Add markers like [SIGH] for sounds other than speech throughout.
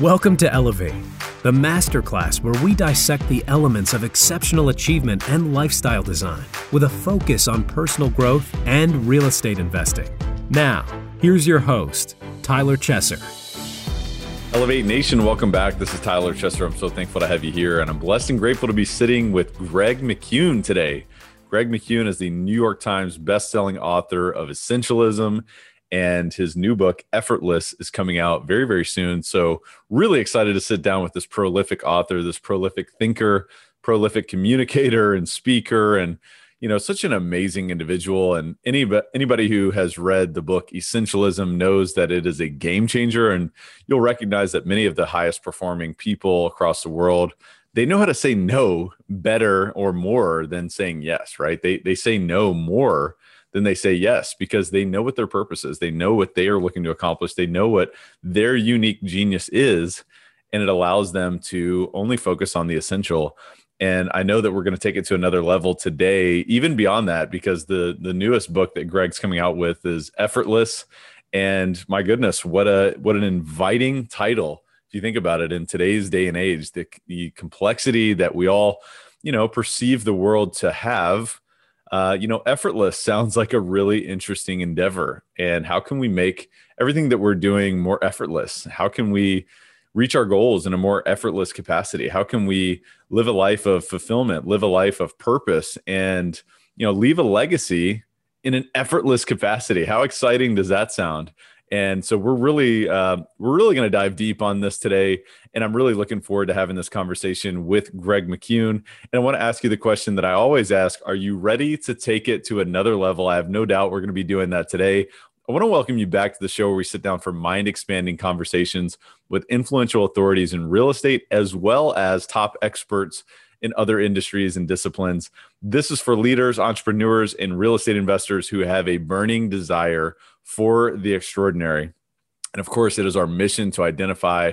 Welcome to Elevate, the masterclass where we dissect the elements of exceptional achievement and lifestyle design with a focus on personal growth and real estate investing. Now, here's your host, Tyler Chesser. Elevate Nation, welcome back. This is Tyler Chesser. I'm so thankful to have you here, and I'm blessed and grateful to be sitting with Greg McKeown today. Greg McKeown is the New York Times bestselling author of Essentialism and his new book effortless is coming out very very soon. So really excited to sit down with this prolific author this prolific thinker prolific communicator and speaker and you know such an amazing individual. And any anybody who has read the book essentialism knows that it is a game changer. And you'll recognize that many of the highest performing people across the world they know how to say no better or more than saying yes right? They they say no more then they say yes because they know what their purpose is. They know what they are looking to accomplish. They know what their unique genius is. And it allows them to only focus on the essential. And I know that we're going to take it to another level today, even beyond that, because the the newest book that Greg's coming out with is Effortless. And my goodness, what a what an inviting title. If you think about it in today's day and age, the, the complexity that we all, you know, perceive the world to have uh, you know, effortless sounds like a really interesting endeavor. And how can we make everything that we're doing more effortless? How can we reach our goals in a more effortless capacity? How can we live a life of fulfillment, live a life of purpose, and you know, leave a legacy in an effortless capacity? How exciting does that sound? And so we're really uh, we're really going to dive deep on this today, and I'm really looking forward to having this conversation with Greg McKeown. And I want to ask you the question that I always ask: Are you ready to take it to another level? I have no doubt we're going to be doing that today. I want to welcome you back to the show where we sit down for mind expanding conversations with influential authorities in real estate as well as top experts in other industries and disciplines. This is for leaders, entrepreneurs, and real estate investors who have a burning desire for the extraordinary. And of course, it is our mission to identify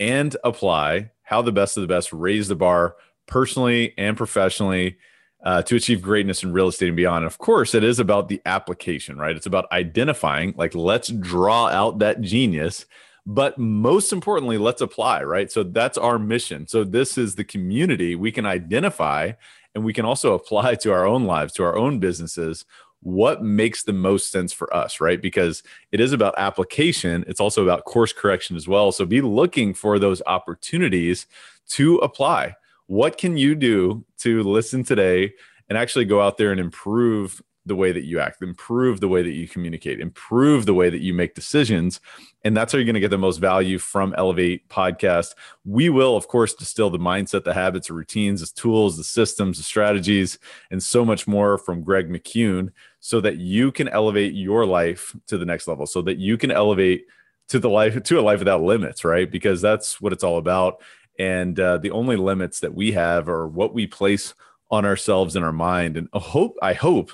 and apply how the best of the best raise the bar personally and professionally uh, to achieve greatness in real estate and beyond. And of course, it is about the application, right? It's about identifying, like, let's draw out that genius. But most importantly, let's apply, right? So that's our mission. So this is the community we can identify and we can also [LAUGHS] apply to our own lives, to our own businesses, what makes the most sense for us, right? Because it is about application, it's also about course correction as well. So be looking for those opportunities to apply. What can you do to listen today and actually go out there and improve the way that you act, improve the way that you communicate, improve the way that you make decisions. And that's how you're going to get the most value from Elevate Podcast. We will, of course, distill the mindset, the habits, the routines, the tools, the systems, the strategies, and so much more from Greg McKeown so that you can elevate your life to the next level, so that you can elevate to the life [LAUGHS] to a life without limits, right? Because that's what it's all about. And uh, the only limits that we have are what we place on ourselves in our mind. And I hope, I hope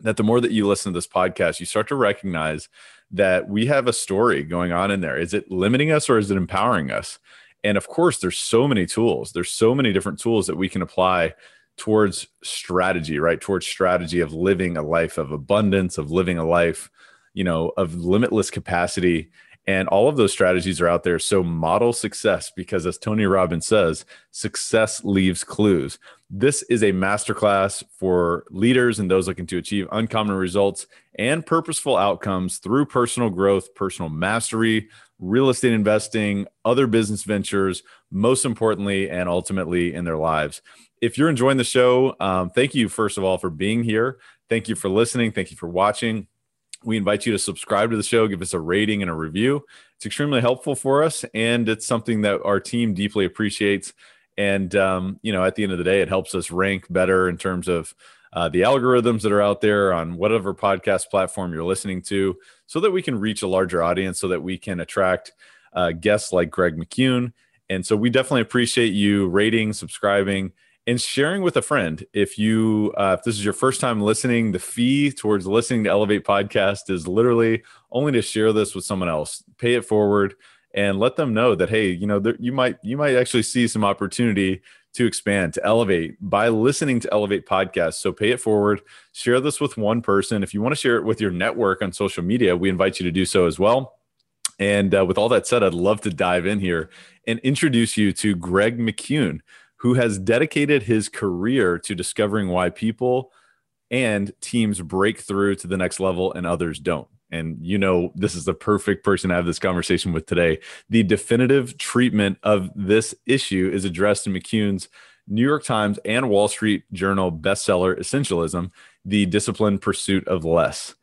that the more that you listen to this podcast, you start to recognize that we have a story going on in there. Is it limiting us or is it empowering us? And of course, there's so many tools. There's so many different tools that we can apply towards strategy, right? Towards strategy of living a life of abundance, of living a life, you know, of limitless capacity and all of those strategies are out there. So model success because, as Tony Robbins says, success leaves clues. This is a masterclass for leaders and those looking to achieve uncommon results and purposeful outcomes through personal growth, personal mastery, real estate investing, other business ventures, most importantly, and ultimately in their lives. If you're enjoying the show, um, thank you, first of all, for being here. Thank you for listening. Thank you for watching we invite you to subscribe to the show, give us a rating and a review. It's extremely helpful for us, and it's something that our team deeply appreciates. And um, you know, at the end of the day, it helps us rank better in terms of uh, the algorithms that are out there on whatever podcast platform you're listening to, so that we can reach a larger audience, so that we can attract uh, guests like Greg McKeown. And so, we definitely appreciate you rating, subscribing and sharing with a friend. If you, uh, if this is your first time listening, the fee towards listening to Elevate Podcast is literally only to share this with someone else. Pay it forward and let them know that hey, you know, there, you might you might actually see some opportunity to expand to elevate by listening to Elevate Podcast. So pay it forward. Share this with one person. If you want to share it with your network on social media, we invite you to do so as well. And uh, with all that said, I'd love to dive in here and introduce you to Greg McKeown, who has dedicated his career to discovering why people and teams break through to the next level and others don't. And you know, this is the perfect person to have this conversation with today. The definitive treatment of this issue is addressed in McKeown's New York Times and Wall Street Journal bestseller, Essentialism The Disciplined Pursuit of Less,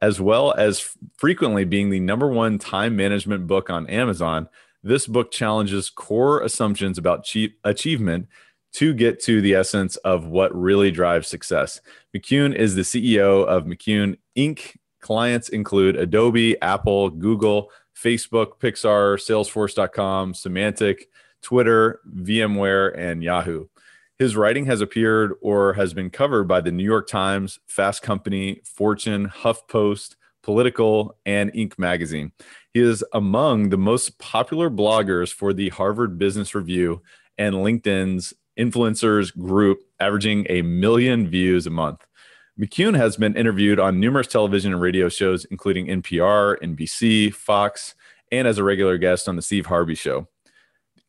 as well as frequently being the number one time management book on Amazon. This book challenges core assumptions about achievement to get to the essence of what really drives success. McKeown is the CEO of McKeown Inc. Clients include Adobe, Apple, Google, Facebook, Pixar, Salesforce.com, Symantec, Twitter, VMware, and Yahoo. His writing has appeared or has been covered by the New York Times, Fast Company, Fortune, HuffPost, Politico, and Inc. magazine. He is among the most popular bloggers for the Harvard Business Review and LinkedIn's influencers group, averaging a million views a month. McKeown has been interviewed on numerous television and radio shows, including NPR, NBC, Fox, and as a regular guest on The Steve Harvey Show.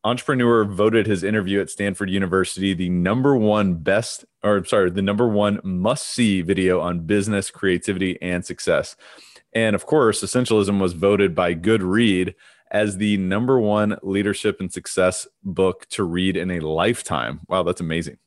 Entrepreneur voted his interview at Stanford University the number one best, or sorry, the number one must see video on business, creativity, and success. And of course, Essentialism was voted by Good Read as the number one leadership and success book to read in a lifetime. Wow, that's amazing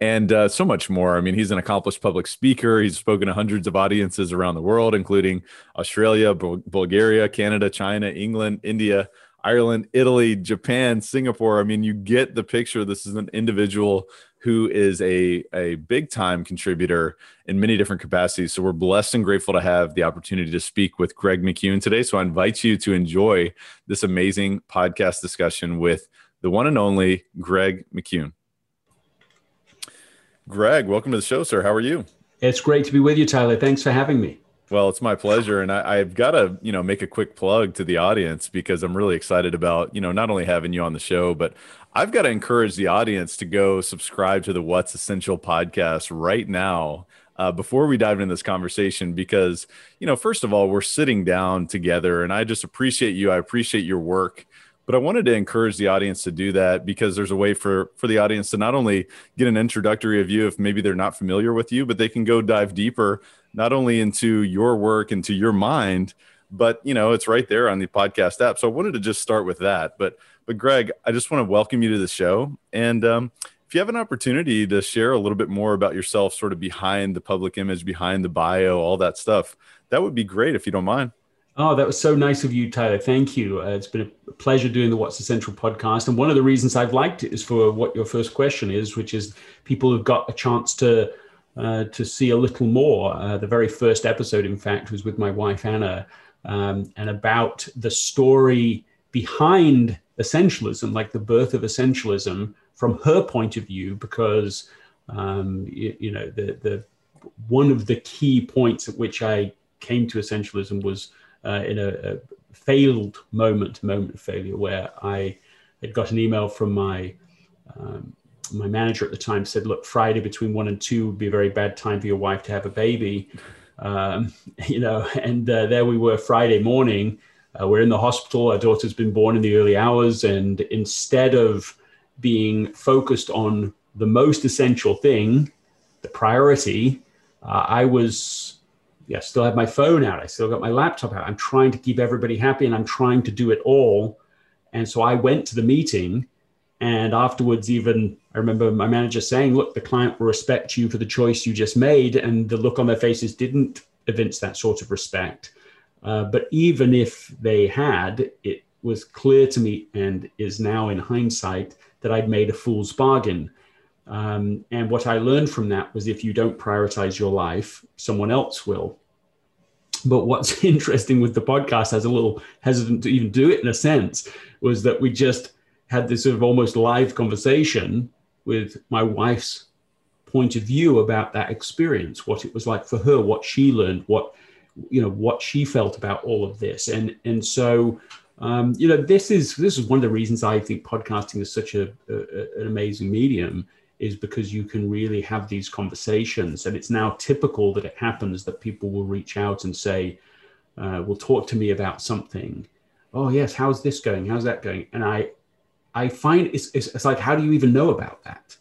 and uh, so much more. I mean, he's an accomplished public speaker. He's spoken to hundreds of audiences around the world, including Australia, Bulgaria, Canada, China, England, India, Ireland, Italy, Japan, Singapore. I mean, you get the picture. This is an individual who is a, a big time contributor in many different capacities. So we're blessed and grateful to have the opportunity to speak with Greg McKeown today. So I invite you to enjoy this amazing podcast discussion with the one and only Greg McKeown. Greg, welcome to the show, sir. How are you? It's great to be with you, Tyler. Thanks for having me. Well, it's my pleasure, and I, have got to, you know, make a quick plug to the audience because I'm really excited about, you know, not only having you on the show, but I've got to encourage the audience to go subscribe to the What's Essential podcast right now. Uh, before we dive into this conversation, because you know, first of all, we're sitting down together, and I just appreciate you. I appreciate your work but I wanted to encourage the audience to do that because there's a way for for the audience to not only get an introductory of you if maybe they're not familiar with you, but they can go dive deeper not only into your work into your mind, but you know it's right there on the podcast app. So I wanted to just start with that. But but Greg, I just want to welcome you to the show and. Um, if you have an opportunity to share a little bit more about yourself, sort of behind the public image, behind the bio, all that stuff, that would be great if you don't mind. Oh, that was so nice of you, Tyler. Thank you. Uh, it's been a pleasure doing the What's Essential podcast. And one of the reasons I've liked it is for what your first question is, which is people who've got a chance to uh, to see a little more. Uh, the very first episode, in fact, was with my wife Anna, um, and about the story behind essentialism, like the birth of essentialism, from her point of view, because um, you, you know the the one of the key points at which I came to essentialism was uh, in a, a, failed moment, moment of failure, where I had got an email from my um, my manager at the time said, "Look, Friday between one and two would be a very bad time for your wife to have a baby." [LAUGHS] Um, [LAUGHS] you know, and uh, there we were Friday morning. Uh, we're in the hospital. Our daughter's been born in the early hours, and instead of being focused on the most essential thing, the priority, uh, I was yeah, still have my phone out. I still got my laptop out. I'm trying to keep everybody happy and I'm trying to do it all. And so I went to the meeting and afterwards, even I remember my manager saying, look, the client will respect you for the choice you just made. And the look on their faces didn't evince that sort of respect. Uh, but even if they had, it was clear to me and is now in hindsight that I'd made a fool's bargain. Um, and what I learned from that was if you don't prioritize your life, someone else will. But what's [LAUGHS] interesting with the podcast, I was a little hesitant to even do it in a sense, was that we just had this sort of almost live conversation with my wife's point of view about that experience, what it was like for her, what she learned, what you know, what she felt about all of this, and and so um, you know, this is this is one of the reasons I think podcasting is such a, a an amazing medium is because you can really have these conversations. And it's now typical that it happens that people will reach out and say, uh, will talk to me about something. Oh yes, how's this going? How's that going? And I, I find it's, it's, it's like, how do you even know about that?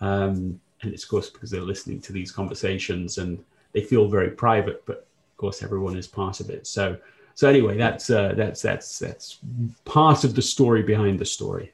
Um, and it's of course because they're listening to these conversations and they feel very private, but of course everyone is part of it. So, so anyway, that's uh, that's that's that's part of the story behind the story.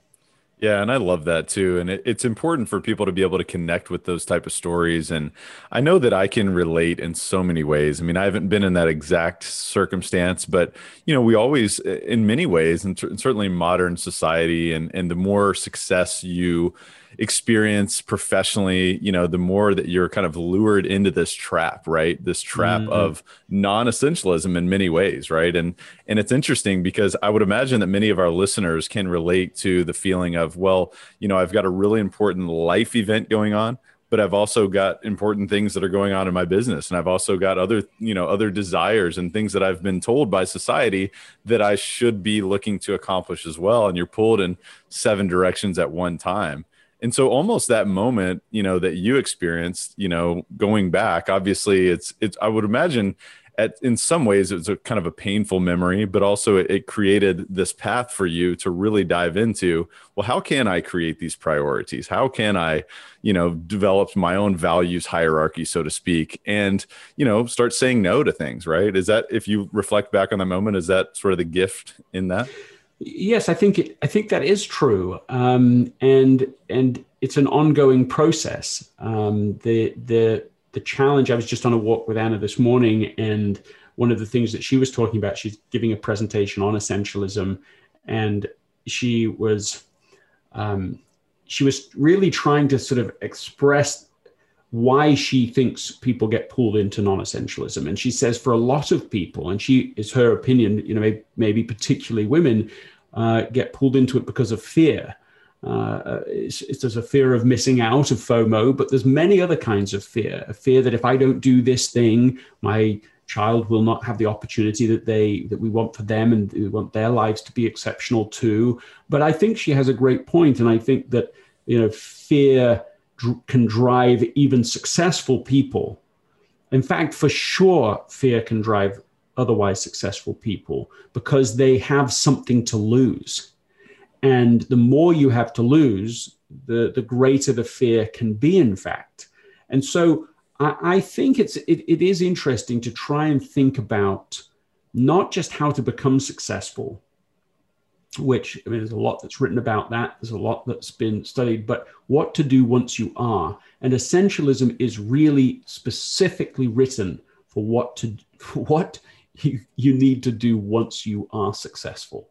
Yeah, and I love that too. And it, it's important for people to be able to connect with those type of stories. And I know that I can relate in so many ways. I mean, I haven't been in that exact circumstance, but you know, we always, in many ways, and certainly modern society, and and the more success you experience professionally, you know, the more that you're kind of lured into this trap, right? This trap mm-hmm. of non-essentialism in many ways, right? And and it's interesting because I would imagine that many of our listeners can relate to the feeling of, well, you know, I've got a really important life event going on, but I've also got important things that are going on in my business and I've also got other, you know, other desires and things that I've been told by society that I should be looking to accomplish as well and you're pulled in seven directions at one time. And so almost that moment, you know, that you experienced, you know, going back, obviously it's it's I would imagine at in some ways it was a kind of a painful memory, but also it, it created this path for you to really dive into, well, how can I create these priorities? How can I, you know, develop my own values hierarchy, so to speak, and, you know, start saying no to things, right? Is that if you reflect back on the moment, is that sort of the gift in that? Yes, I think it, I think that is true, um, and and it's an ongoing process. Um, the the the challenge. I was just on a walk with Anna this morning, and one of the things that she was talking about, she's giving a presentation on essentialism, and she was um, she was really trying to sort of express why she thinks people get pulled into non-essentialism. And she says for a lot of people and she is her opinion you know maybe, maybe particularly women uh, get pulled into it because of fear. Uh, it's, it's, there's a fear of missing out of fomo but there's many other kinds of fear. A fear that if i don't do this thing my child will not have the opportunity that they that we want for them and we want their lives to be exceptional too. But i think she has a great point and i think that you know fear can drive even successful people. In fact, for sure, fear can drive otherwise successful people because they have something to lose. And the more you have to lose, the, the greater the fear can be, in fact. And so I, I think it's, it, it is interesting to try and think about not just how to become successful, which I mean, there's a lot that's written about that. There's a lot that's been studied, but what to do once you are. And essentialism is really specifically written for what to for [LAUGHS] what you, you need to do once you are successful.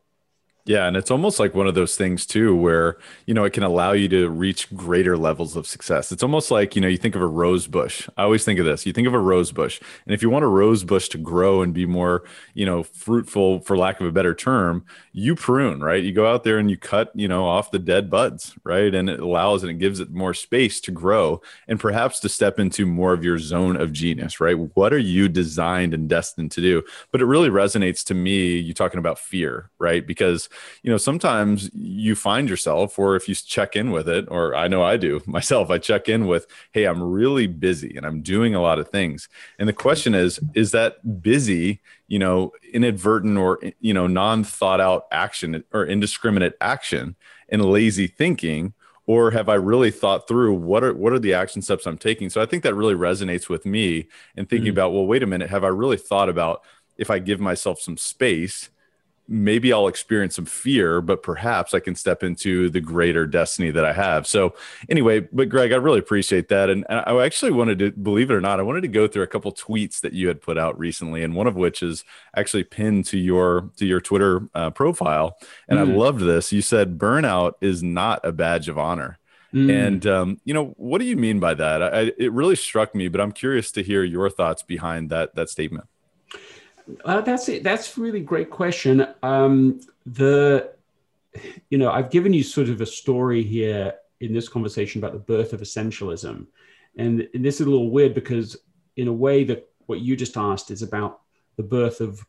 Yeah, and it's almost like one of those things too where, you know, it can allow you to reach greater levels of success. It's almost like, you know, you think of a rose bush. I always think of this. You think of a rose bush, and if you want a rose bush to grow and be more, you know, fruitful for lack of a better term, you prune, right? You go out there and you cut, you know, off the dead buds, right? And it allows and it gives it more space to grow and perhaps to step into more of your zone of genius, right? What are you designed and destined to do? But it really resonates to me, you talking about fear, right? Because you know, sometimes you find yourself, or if you check in with it, or I know I do [LAUGHS] myself, I check in with, hey, I'm really busy and I'm doing a lot of things. And the question is, is that busy, you know, inadvertent or, you know, non thought out action or indiscriminate action and lazy thinking? or have I really thought through what are what are the action steps I'm taking? So I think that really resonates with me and thinking mm-hmm. about well, wait a minute, have I really thought about if I give myself some space, maybe I'll experience some fear, but perhaps I can step into the greater destiny that I have. So, anyway, but Greg, I really appreciate that. And I actually wanted to, believe it or not, I wanted to go through a couple tweets that you had put out recently, and one of which is actually pinned to your to your Twitter uh, profile. And mm. I loved this. You said burnout is not a badge of honor. Mm. And um, you know, what do you mean by that? I, it really struck me, but I'm curious to hear your thoughts behind that that statement. Uh, that's it. That's a really great question. Um, the, you know, I've given you sort of a story here in this conversation about the birth of essentialism, and, and this is a little weird because, in a way, that what you just asked is about the birth of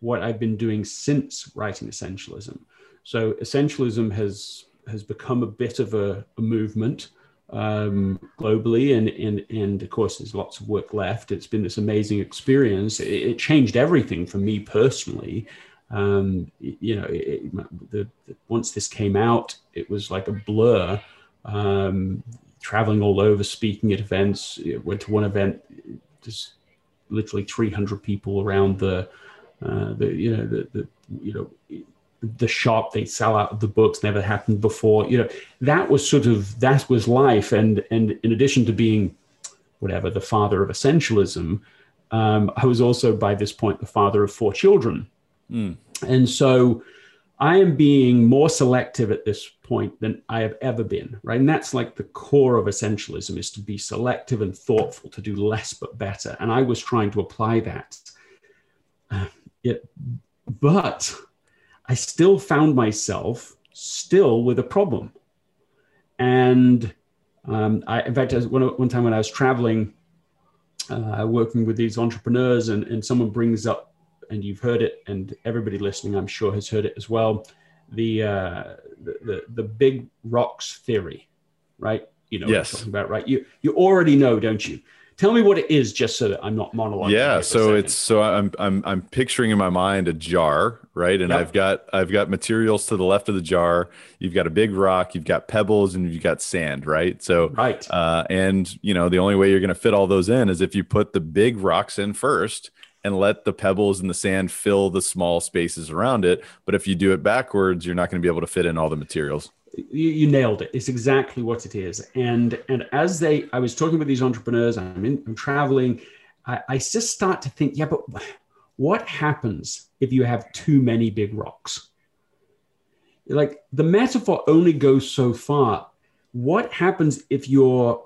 what I've been doing since writing essentialism. So essentialism has has become a bit of a, a movement um, globally, and, and and of course, there's lots of work left. It's been this amazing experience. It, it changed everything for me personally. Um, you know, it, the, the, once this came out, it was like a blur. Um, traveling all over, speaking at events. Went to one event, just literally 300 people around the, uh, the you know, the, the you know, the shop they sell out the books never happened before you know that was sort of that was life. And and in addition to being whatever the father of essentialism um, i was also by this point the father of four children. Mm. and so i am being more selective at this point than i have ever been right? And that's like the core of essentialism is to be selective and thoughtful to do less but better. And i was trying to apply that. Uh, it, but I still found myself still with a problem. And um, I, in fact, one, one time when I was traveling, uh, working with these entrepreneurs, and, and someone brings up, and you've heard it, and everybody listening, I'm sure, has heard it as well, the uh, the, the, the big rocks theory, right? You know yes. what I'm talking about, right? You you already know, don't you? Tell me what it is, just so that I'm not monologuing. Yeah, so it's so I'm I'm I'm picturing in my mind a jar, right? And yep. I've got I've got materials to the left of the jar. You've got a big rock, you've got pebbles, and you've got sand, right? So right, uh, and you know the only way you're going to fit all those in is if you put the big rocks in first and let the pebbles and the sand fill the small spaces around it. But if you do it backwards, you're not going to be able to fit in all the materials you, you, nailed it. It's exactly what it is. And and as they, I was talking with these entrepreneurs. I'm in, I'm traveling. I, I just start to think, yeah, but what happens if you have too many big rocks? Like the metaphor only goes so far. What happens if your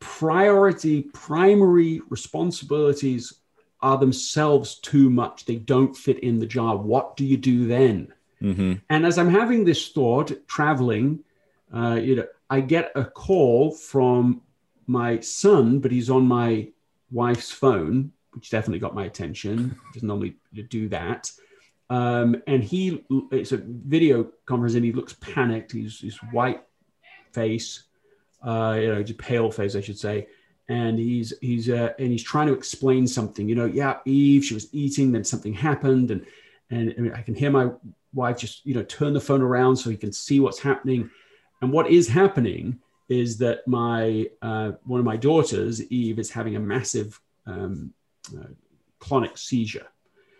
priority, primary responsibilities are themselves too much? They don't fit in the jar. What do you do then? Mm-hmm. And as I'm having this thought, traveling, uh, you know, I get a call from my son, but he's on my wife's phone, which definitely got my attention. Doesn't normally do that. Um, and he, it's a video conference, and he looks panicked. He's, he's white face, uh, you know, just pale face, I should say. And he's he's uh, and he's trying to explain something. You know, yeah, Eve, she was eating, then something happened, and and I, mean, I can hear my wife just you know turn the phone around so he can see what's happening. And what is happening is that my uh, one of my daughters eve is having a massive um, uh, clonic seizure.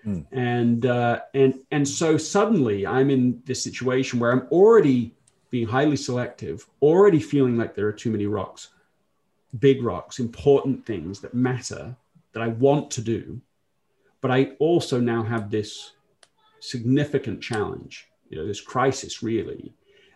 Mm. and uh, and and so suddenly i'm in this situation where i'm already being highly selective already feeling like there are too many rocks big rocks important things that matter that i want to do. But i also now have this significant challenge, you know, this crisis really.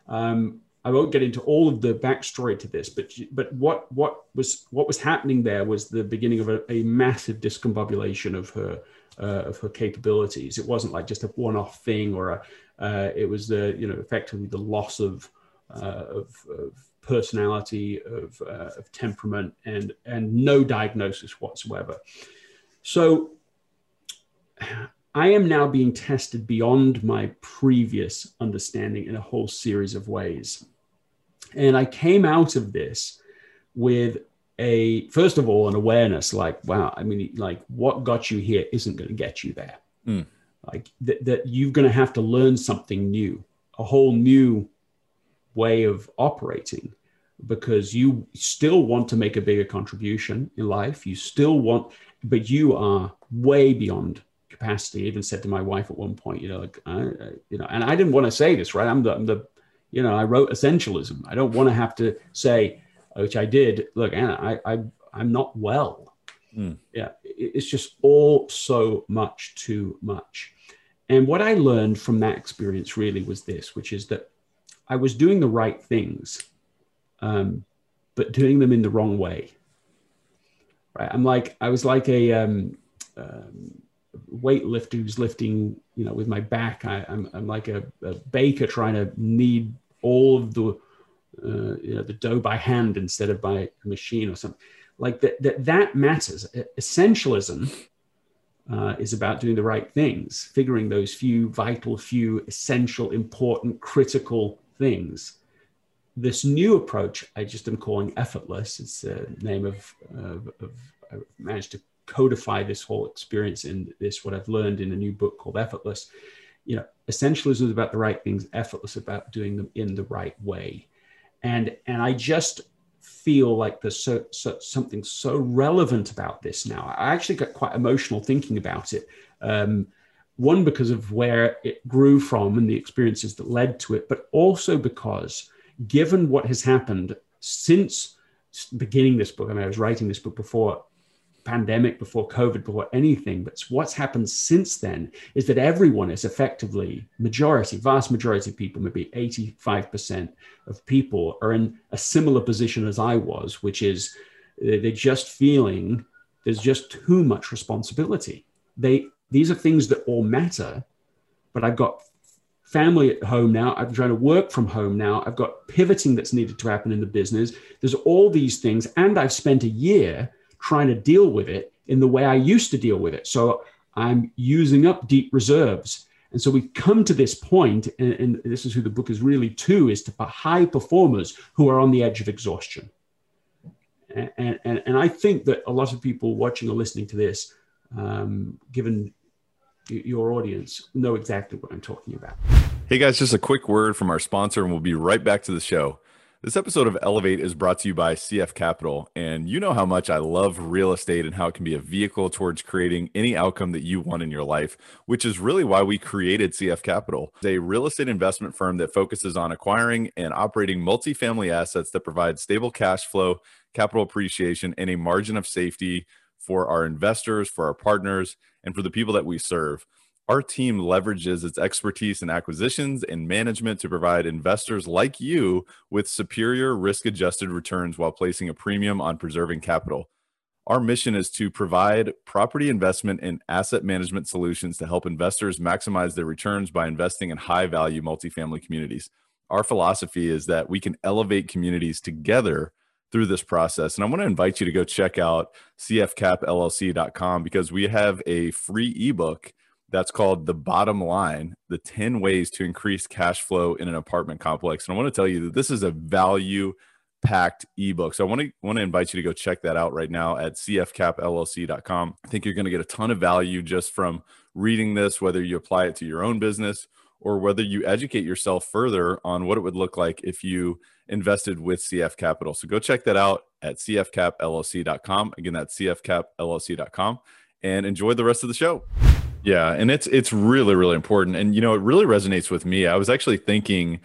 Um, I won't get into all of the backstory to this, but but what what was what was happening there was the beginning of a, a massive discombobulation of her uh, of her capabilities. It wasn't like just a one-off thing, or a uh, it was the you know effectively the loss of uh, of, of, personality, of, uh, of temperament, and and no diagnosis whatsoever. So I am now being tested beyond my previous understanding in a whole series of ways. And I came out of this with a, first of all, an awareness like, wow, I mean, like what got you here isn't going to get you there. Mm. Like th- that you're going to have to learn something new, a whole new way of operating because you still want to make a bigger contribution in life. You still want, but you are way beyond capacity. I even said to my wife at one point, you know, like, I, I, you know, and I didn't want to say this, right? I'm the, I'm the, you know, I wrote essentialism. I don't want to have to say, which I did. Look, Anna, I, I I'm not well. Mm. Yeah, it's just all so much too much. And what I learned from that experience really was this, which is that I was doing the right things, um, but doing them in the wrong way. Right? I'm like I was like a um, um, weightlifter who's lifting, you know, with my back. I, am I'm, I'm like a, a, baker trying to knead all of the, uh, you know, the dough by hand instead of by a machine or something. Like that, that, that matters. Essentialism uh, is about doing the right things, figuring those few vital, few essential, important, critical things. this new approach, I just am calling effortless. It's the name of, of, of I managed to codify this whole experience in this, what I've learned in a new book called Effortless. You know, essentialism is about the right things, effortless about doing them in the right way. And, and I just feel like there's so, so, something so relevant about this now. I actually got quite emotional thinking about it. Um, one, because of where it grew from and the experiences that led to it, but also because given what has happened since beginning this book, I mean, I was writing this book before pandemic, before COVID, before anything, but what's happened since then is that everyone is effectively, majority, vast majority of people, maybe 85% of people are in a similar position as I was, which is they're just feeling there's just too much responsibility. They these are things that all matter, but I've got family at home now. I'm trying to work from home now. I've got pivoting that's needed to happen in the business. There's all these things. And I've spent a year trying to deal with it in the way I used to deal with it. So I'm using up deep reserves. And so we come to this point, and, and this is who the book is really to, is to high performers who are on the edge of exhaustion. And, and, and I think that a lot of people watching or listening to this, um, given your audience know exactly what I'm talking about. Hey guys, just a quick word from our sponsor, and we'll be right back to the show. This episode of Elevate is brought to you by CF Capital. And you know how much I love real estate and how it can be a vehicle towards creating any outcome that you want in your life, which is really why we created CF Capital. It's a real estate investment firm that focuses on acquiring and operating multifamily assets that provide stable cash flow, capital appreciation, and a margin of safety for our investors, for our partners, and for the people that we serve. Our team leverages its expertise in acquisitions and management to provide investors like you with superior risk adjusted returns while placing a premium on preserving capital. Our mission is to provide property investment and asset management solutions to help investors maximize their returns by investing in high value multifamily communities. Our philosophy is that we can elevate communities together through this process. And I want to invite you to go check out cfcapllc.com because we have a free ebook that's called The Bottom Line The 10 Ways to Increase Cash Flow in an Apartment Complex. And I want to tell you that this is a value packed ebook. So I want to want to invite you to go check that out right now at cfcapllc.com. I think you're going to get a ton of value just from reading this whether you apply it to your own business or whether you educate yourself further on what it would look like if you invested with CF Capital. So go check that out at cfcapllc.com. Again, that's cfcapllc.com and enjoy the rest of the show. Yeah, and it's it's really really important and you know it really resonates with me. I was actually thinking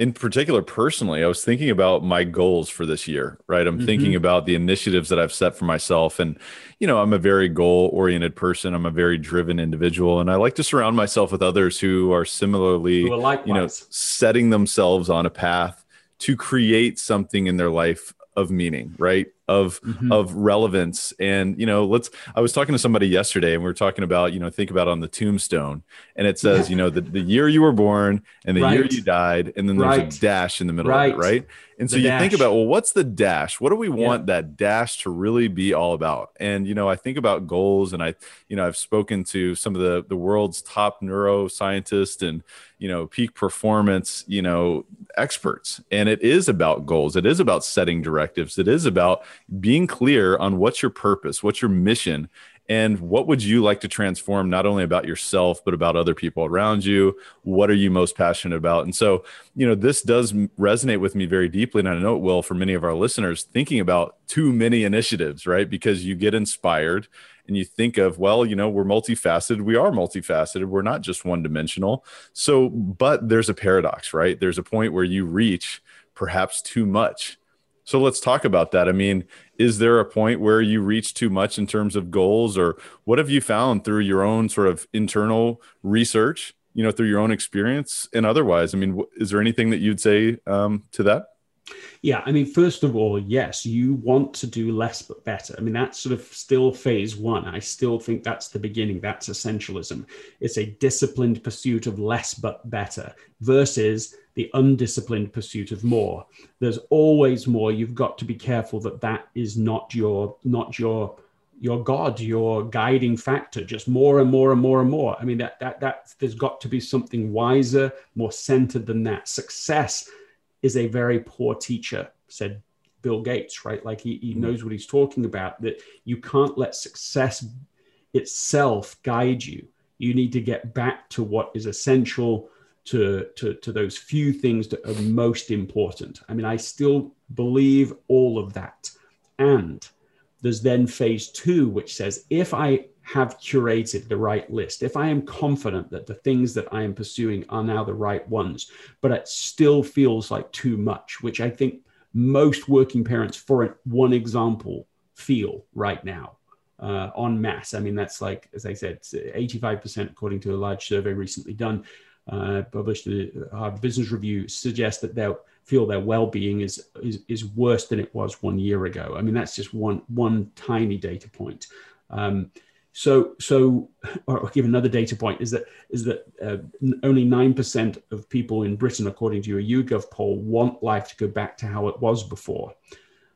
in particular personally i was thinking about my goals for this year right i'm mm-hmm. thinking about the initiatives that i've set for myself and you know i'm a very goal oriented person i'm a very driven individual and i like to surround myself with others who are similarly who you know setting themselves on a path to create something in their life of meaning right of mm-hmm. of relevance and you know let's i was talking to somebody yesterday and we were talking about you know think about on the tombstone and it says yeah. you know the, the year you were born and the right. year you died and then there's right. a dash in the middle right. of it right and so the you dash. think about well what's the dash? What do we want yeah. that dash to really be all about? And you know i think about goals and i you know i've spoken to some of the the world's top neuroscientists and you know peak performance you know experts. And it is about goals. It is about setting directives. It is about being clear on what's your purpose, what's your mission, and what would you like to transform not only about yourself but about other people around you? What are you most passionate about? And so you know this does resonate with me very deeply and i know it will for many of our listeners thinking about too many initiatives right? Because you get inspired and you think of well you know we're multifaceted. We are multifaceted. We're not just one dimensional so but there's a paradox right? There's a point where you reach perhaps too much. So let's talk about that. I mean, is there a point where you reach too much in terms of goals, or what have you found through your own sort of internal research, you know, through your own experience and otherwise? I mean, is there anything that you'd say um, to that? Yeah, I mean, first of all, yes, you want to do less but better. I mean, that's sort of still phase one. I still think that's the beginning. That's essentialism. It's a disciplined pursuit of less but better versus the undisciplined pursuit of more. There's always more. You've got to be careful that that is not your not your your god your guiding factor just more and more and more and more i mean that that that there's got to be something wiser more centered than that success is a very poor teacher, said Bill Gates, right? Like he, he mm-hmm. knows what he's talking about, that you can't let success itself guide you. You need to get back to what is essential to, to, to those few things that are most important. I mean, I still believe all of that. And there's then phase two, which says if I have curated the right list, if I am confident that the things that I am pursuing are now the right ones, but it still feels like too much, which I think most working parents, for one example, feel right now uh, en masse. I mean, that's like, as I said, 85% according to a large survey recently done, uh, published in Harvard Business Review, suggests that they feel their well-being is, is, is worse than it was one year ago. I mean, that's just one, one tiny data point. Um, so, so, I'll give another data point is that is that uh, only nine percent of people in Britain, according to a YouGov poll, want life to go back to how it was before.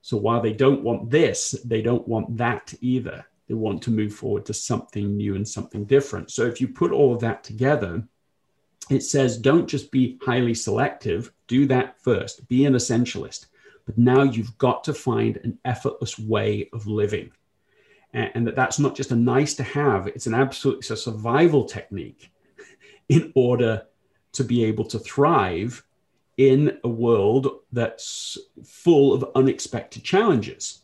So while they don't want this, they don't want that either. They want to move forward to something new and something different. So if you put all of that together, it says don't just be highly selective. Do that first. Be an essentialist. But now you've got to find an effortless way of living and that that's not just a nice to have it's an absolute it's a survival technique in order to be able to thrive in a world that's full of unexpected challenges.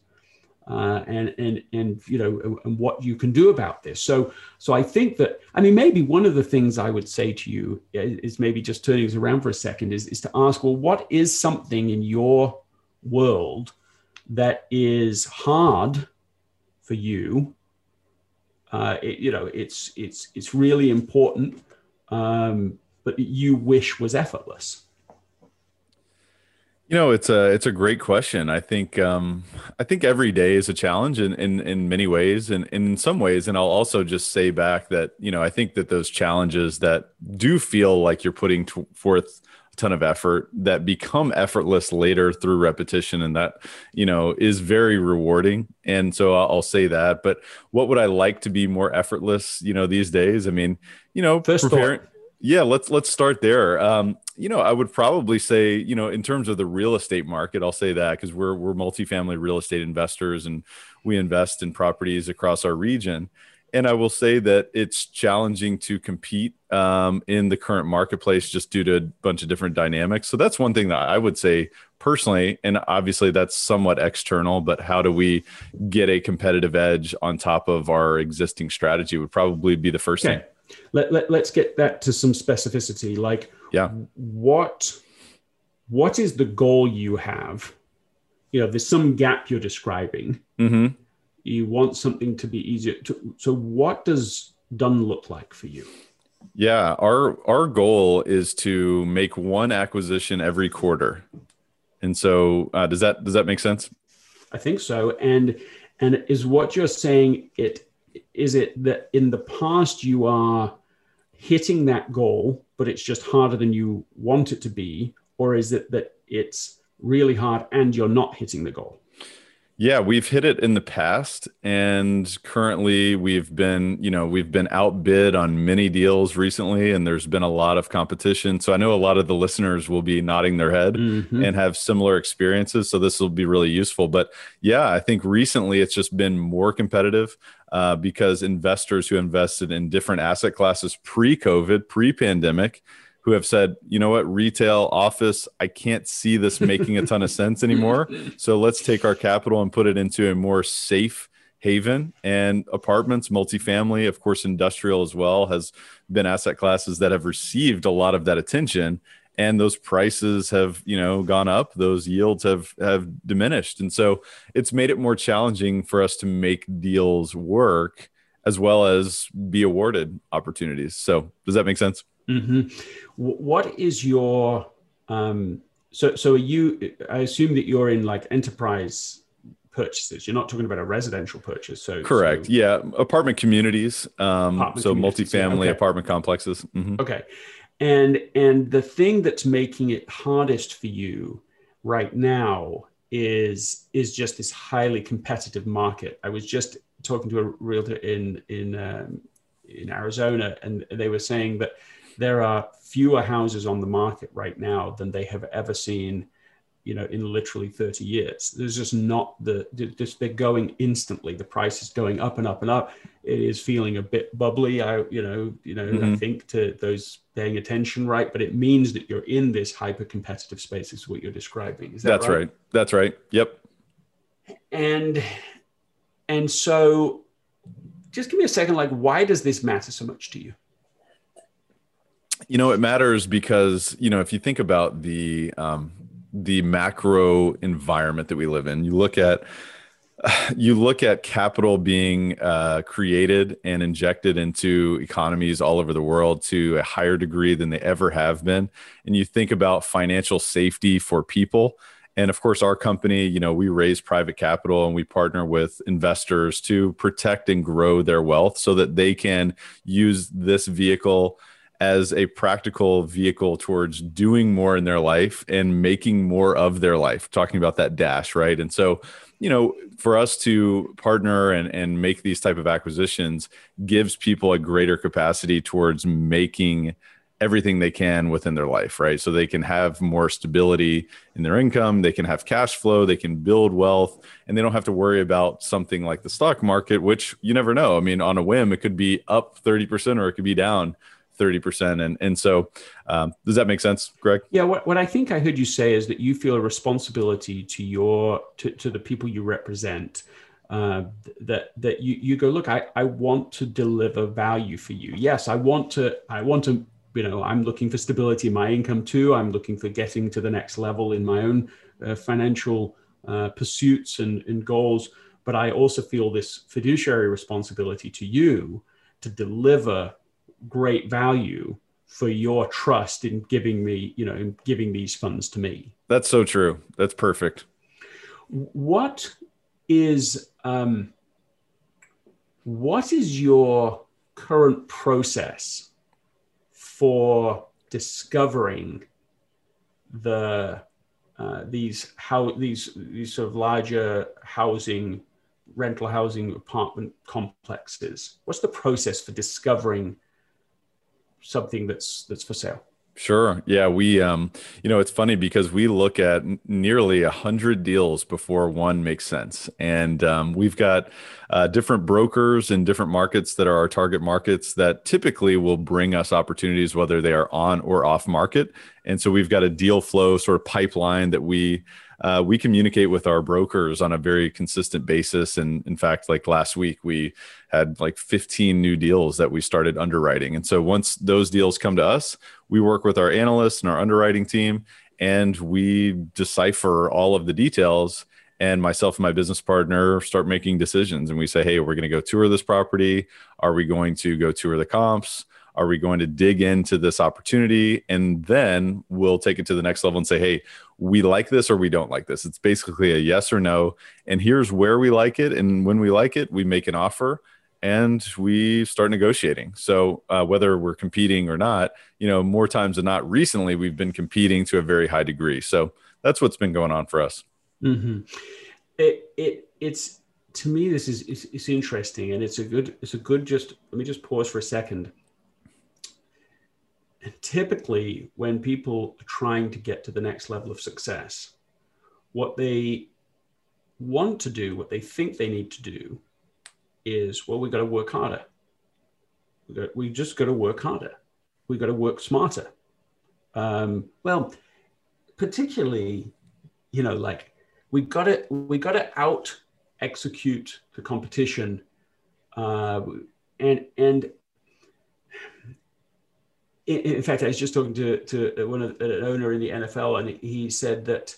Uh, and and and you know and what you can do about this. So so i think that i mean maybe one of the things i would say to you is maybe just turning this around for a second is, is to ask well what is something in your world that is hard for you. Uh, it, you know, it's it's it's really important, um, but you wish was effortless. You know, it's a it's a great question. I think um, I think every day is a challenge in in, in many ways, and, and in some ways. And I'll also just say back that you know I think that those challenges that do feel like you're putting t- forth ton of effort that become effortless later through repetition and that you know is very rewarding. And so I'll, I'll, say that. But what would i like to be more effortless you know these days? I mean you know First preparing, yeah let's let's start there. Um, you know i would probably say you know in terms of the real estate market i'll say that because we're we're multifamily real estate investors and we invest in properties across our region and I will say that it's challenging to compete um, in the current marketplace just due to a bunch of different dynamics. So that's one thing that I would say personally, and obviously that's somewhat external. But how do we get a competitive edge on top of our existing strategy would probably be the first okay. thing. Let, let, let's get that to some specificity. Like, yeah, what what is the goal you have? You know, there's some gap you're describing. Mm-hmm you want something to be easier to, so what does done look like for you? Yeah our our goal is to make one acquisition every quarter. And so uh, does that does that make sense? I think so. And and is what you're saying it is it that in the past you are hitting that goal but it's just harder than you want it to be? Or is it that it's really hard and you're not hitting the goal yeah, we've hit it in the past, and currently we've been, you know, we've been outbid on many deals recently, and there's been a lot of competition. So I know a lot of the listeners will be nodding their head mm-hmm. and have similar experiences. So this will be really useful. But yeah, I think recently it's just been more competitive uh, because investors who invested in different asset classes pre-COVID, pre-pandemic who have said, you know what, retail, office, I can't see this making a ton of sense anymore. [LAUGHS] So let's take our capital and put it into a more safe haven and apartments, multifamily, of course, industrial as well, has been asset classes that have received a lot of that attention. And those prices have, you know, gone up. Those yields have have diminished, and so it's made it more challenging for us to make deals work, as well as be awarded opportunities. So, does that make sense? Mm-hmm. What is your um, so so are you? I assume that you're in like enterprise purchases. You're not talking about a residential purchase. So correct. So, yeah, apartment communities. Um, apartment so communities, multifamily okay. apartment complexes. Mm-hmm. Okay, and and the thing that's making it hardest for you right now is is just this highly competitive market. I was just talking to a realtor in in um, in Arizona, and they were saying that there are fewer houses on the market right now than they have ever seen you know in literally 30 years. There's just not the just they're going instantly. The price is going up and up and up. It is feeling a bit bubbly i you know you know mm-hmm. i think to those paying attention right? But it means that you're in this hyper competitive space is what you're describing. Is that that's right? right. That's right. Yep. And and so just give me a second like why does this matter so much to you you know it matters because you know if you think about the um, the macro environment that we live in. You look at [SIGHS] you look at capital being uh, created and injected into economies all over the world to a higher degree than they ever have been, and you think about financial safety for people. And of course, our company, you know, we raise private capital and we partner with investors to protect and grow their wealth so that they can use this vehicle as a practical vehicle towards doing more in their life and making more of their life talking about that dash right? And so you know for us to partner and, and make these type of acquisitions gives people a greater capacity towards making everything they can within their life right? So they can have more stability in their income they can have cash flow they can build wealth and they don't have to worry about something like the stock market which you never know. I mean on a whim it could be up 30% or it could be down 30%. And, and so um, does that make sense, Greg? Yeah. What, what I think I heard you say is that you feel a responsibility to your, to, to the people you represent uh, that that you you go look I, I want to deliver value for you yes i want to i want to you know i'm looking for stability in my income too i'm looking for getting to the next level in my own uh, financial uh, pursuits and, and goals but i also feel this fiduciary responsibility to you to deliver great value for your trust in giving me, you know, in giving these funds to me. That's so true. That's perfect. What is um, what is your current process for discovering the uh, these how these these sort of larger housing rental housing apartment complexes what's the process for discovering something that's that's for sale. Sure. Yeah, we um you know, it's funny because we look at nearly a 100 deals before one makes sense. And um, we've got uh, different brokers in different markets that are our target markets that typically will bring us opportunities whether they are on or off market. And so we've got a deal flow sort of pipeline that we uh, we communicate with our brokers on a very consistent basis. And in fact, like last week, we had like 15 new deals that we started underwriting. And so once those deals come to us, we work with our analysts and our underwriting team, and we decipher all of the details and myself and my business partner start making decisions and we say hey we're going to go tour this property are we going to go tour the comps are we going to dig into this opportunity? And then we'll take it to the next level and say, hey, we like this or we don't like this. It's basically a yes or no. And here's where we like it. And when we like it, we make an offer and we start negotiating. So uh, whether we're competing or not, you know, more times than not, recently we've been competing to a very high degree. So that's what's been going on for us. Mm-hmm. It, it, it's to me, this is it's, it's interesting, and it's a good it's a good just let me just pause for a second typically when people are trying to get to the next level of success, what they want to do, what they think they need to do, is well, we've got to work harder. We, got, we just got to work harder. We've got to work smarter. Um, well, particularly, you know, like we've got to we got to out execute the competition, uh, and and in, fact, I was just talking to, to one of, an owner in the NFL, and he said that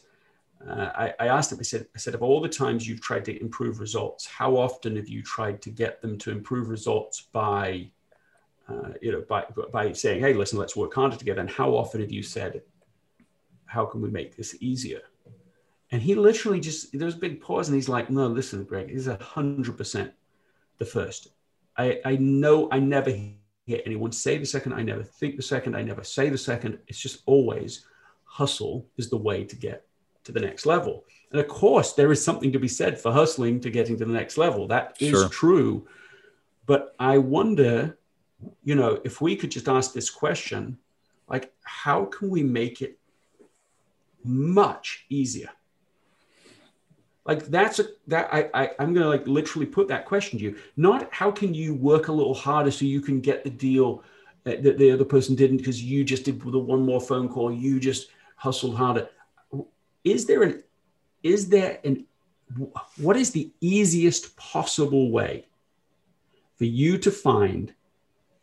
uh, I, I, asked him. I said, I said, of all the times you've tried to improve results, how often have you tried to get them to improve results by, uh, you know, by by saying, hey, listen, let's work harder together, and how often have you said, how can we make this easier? And he literally just there was a big pause, and he's like, no, listen, Greg, this is hundred percent the first. I I know I never hear anyone say the second. I never think the second. I never say the second. It's just always hustle is the way to get to the next level. And of course, there is something to be said for hustling to getting to the next level. That is sure. true. But I wonder you know, if we could just ask this question, like, how can we make it much easier? Like that's a that I, I I'm gonna like literally put that question to you. Not how can you work a little harder so you can get the deal uh, that the other person didn't because you just did the one more phone call, you just hustled harder. Is there an is there an what is the easiest possible way for you to find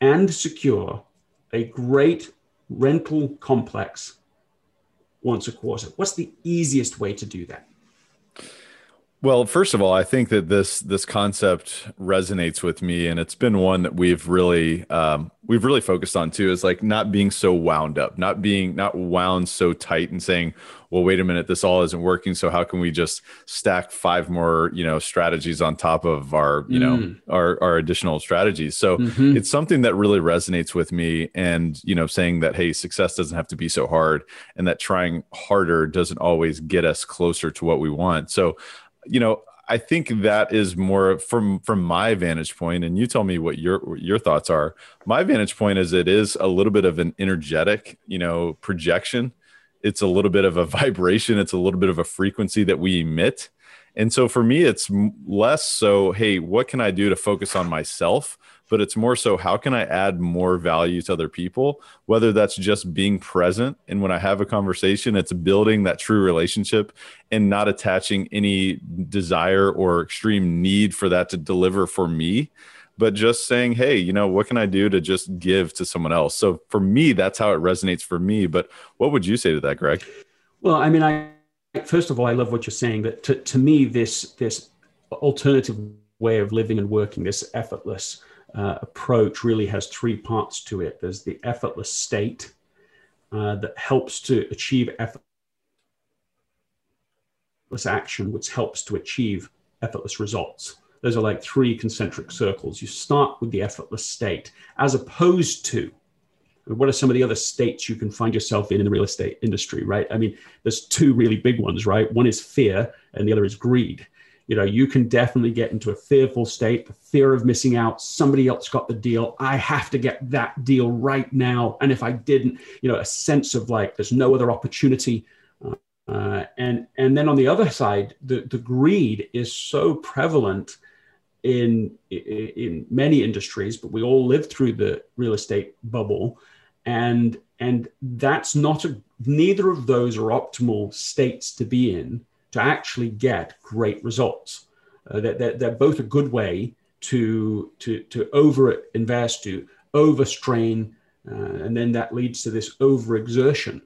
and secure a great rental complex once a quarter? What's the easiest way to do that? Well, first of all, I think that this this concept resonates with me, and it's been one that we've really um, we've really focused on too. Is like not being so wound up, not being not wound so tight, and saying, "Well, wait a minute, this all isn't working. So how can we just stack five more, you know, strategies on top of our, you mm. know, our our additional strategies?" So mm-hmm. it's something that really resonates with me, and you know, saying that hey, success doesn't have to be so hard, and that trying harder doesn't always get us closer to what we want. So you know, I think that is more from from my vantage point, and you tell me what your what your thoughts are. My vantage point is it is a little bit of an energetic, you know, projection. It's a little bit of a [LAUGHS] vibration. It's a little bit of a frequency that we emit, and so for me, it's less so. Hey, what can I do to focus on myself? but it's more so how can I add more value to other people? Whether that's just being present. And when I have a conversation, it's building that true relationship and not attaching any desire or extreme need for that to deliver for me, but just saying, hey, you know, what can I do to just give to someone else? So for me, that's how it resonates for me. But what would you say to that, Greg? Well, I mean, I first of all, I love what you're saying. That to, to me, this this alternative way of living and working, this effortless uh, approach really has three parts to it. There's the effortless state uh, that helps to achieve effortless action, which helps to achieve effortless results. Those are like three concentric circles. You start with the effortless state, as opposed to what are some of the other states you can find yourself in in the real estate industry, right? I mean, there's two really big ones, right? One is fear, and the other is greed. You know you can definitely get into a fearful state the fear of missing out. Somebody else got the deal. I have to get that deal right now. And if i didn't you know a sense of like there's no other opportunity. Uh, and and then on the other side the, the greed is so prevalent in in many industries but we all live through the real estate bubble and and that's not a neither of those are optimal states to be in to actually get great results. Uh, they're, they're, they're, both a good way to, to, to over invest, to overstrain, uh, and then that leads to this overexertion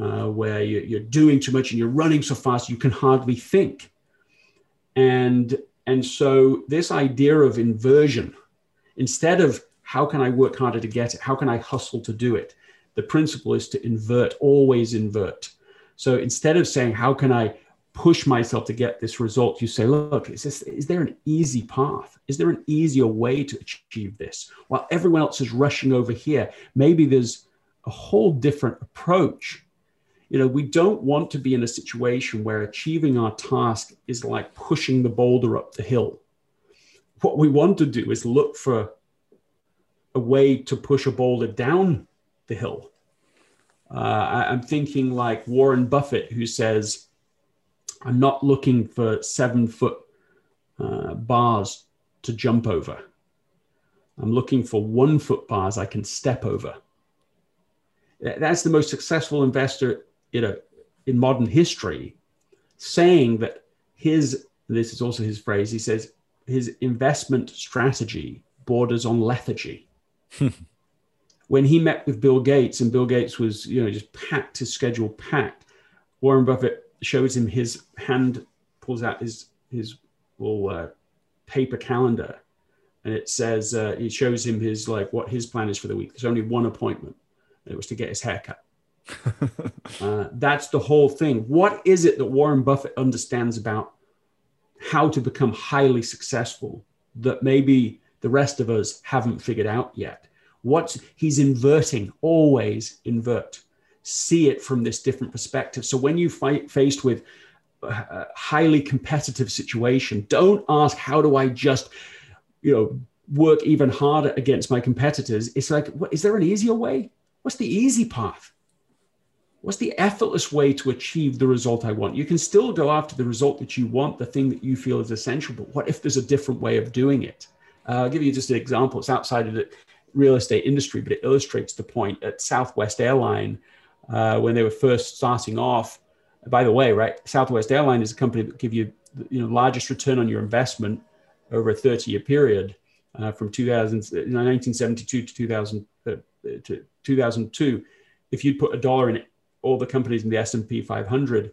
uh, where you, you're doing too much and you're running so fast you can hardly think. And, and so, this idea of inversion, instead of how can I work harder to get it, how can I hustle to do it, the principle is to invert, always invert. So instead of saying, how can I push myself to get this result, you say, look, is, this, is there an easy path? Is there an easier way to achieve this? While everyone else is rushing over here, maybe there's a whole different approach. You know, we don't want to be in a situation where achieving our task is like pushing the boulder up the hill. What we want to do is look for a way to push a boulder down the hill. Uh, I, I'm thinking like Warren Buffett, who says, I'm not looking for seven foot uh, bars to jump over. I'm looking for one foot bars I can step over. That's the most successful investor you know, in modern history, saying that his, this is also his phrase, he says, his investment strategy borders on lethargy. [LAUGHS] when he met with Bill Gates, and Bill Gates was, you know, just packed, his schedule packed, Warren Buffett shows him his hand, pulls out his his little uh, paper calendar, and it says uh, it shows him his like what his plan is for the week. There's only one appointment, and it was to get his haircut. [LAUGHS] uh, that's the whole thing. What is it that Warren Buffett understands about how to become highly successful that maybe the rest of us haven't figured out yet? What he's inverting, always invert see it from this different perspective. So when you fight faced with a highly competitive situation, don't ask how do I just, you know, work even harder against my competitors. It's like, what, is there an easier way? What's the easy path? What's the effortless way to achieve the result I want? You can still go after the result that you want, the thing that you feel is essential, but what if there's a different way of doing it? Uh, I'll give you just an example. It's outside of the real estate industry, but it illustrates the point at Southwest Airline uh, when they were first starting off. By the way, right, Southwest Airline is a company that give you you know largest return on your investment over a 30 year period uh, from 2000, 1972 to 2000 uh, to 2002. If you'd put a dollar in all the companies in the S&P 500,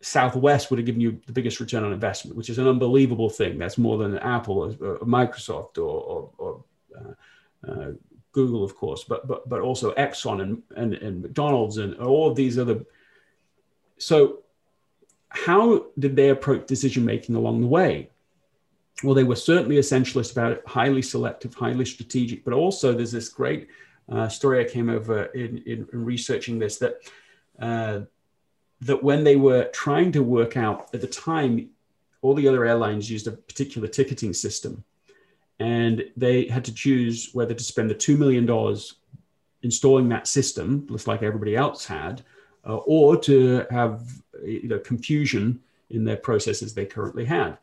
Southwest would have given you the biggest return on investment, which is an unbelievable thing. That's more than Apple or, or Microsoft or, or, or uh, uh, Google, of course, but but but also Exxon and, and and McDonald's and all of these other. So, how did they approach decision making along the way? Well, they were certainly essentialist about it, highly selective, highly strategic, but also there's this great uh, story I came over in, in, in researching this that uh, that when they were trying to work out at the time, all the other airlines used a particular ticketing system, and they had to choose whether to spend the two million dollars installing that system, just like everybody else had, uh, or to have you know confusion in their processes they currently had.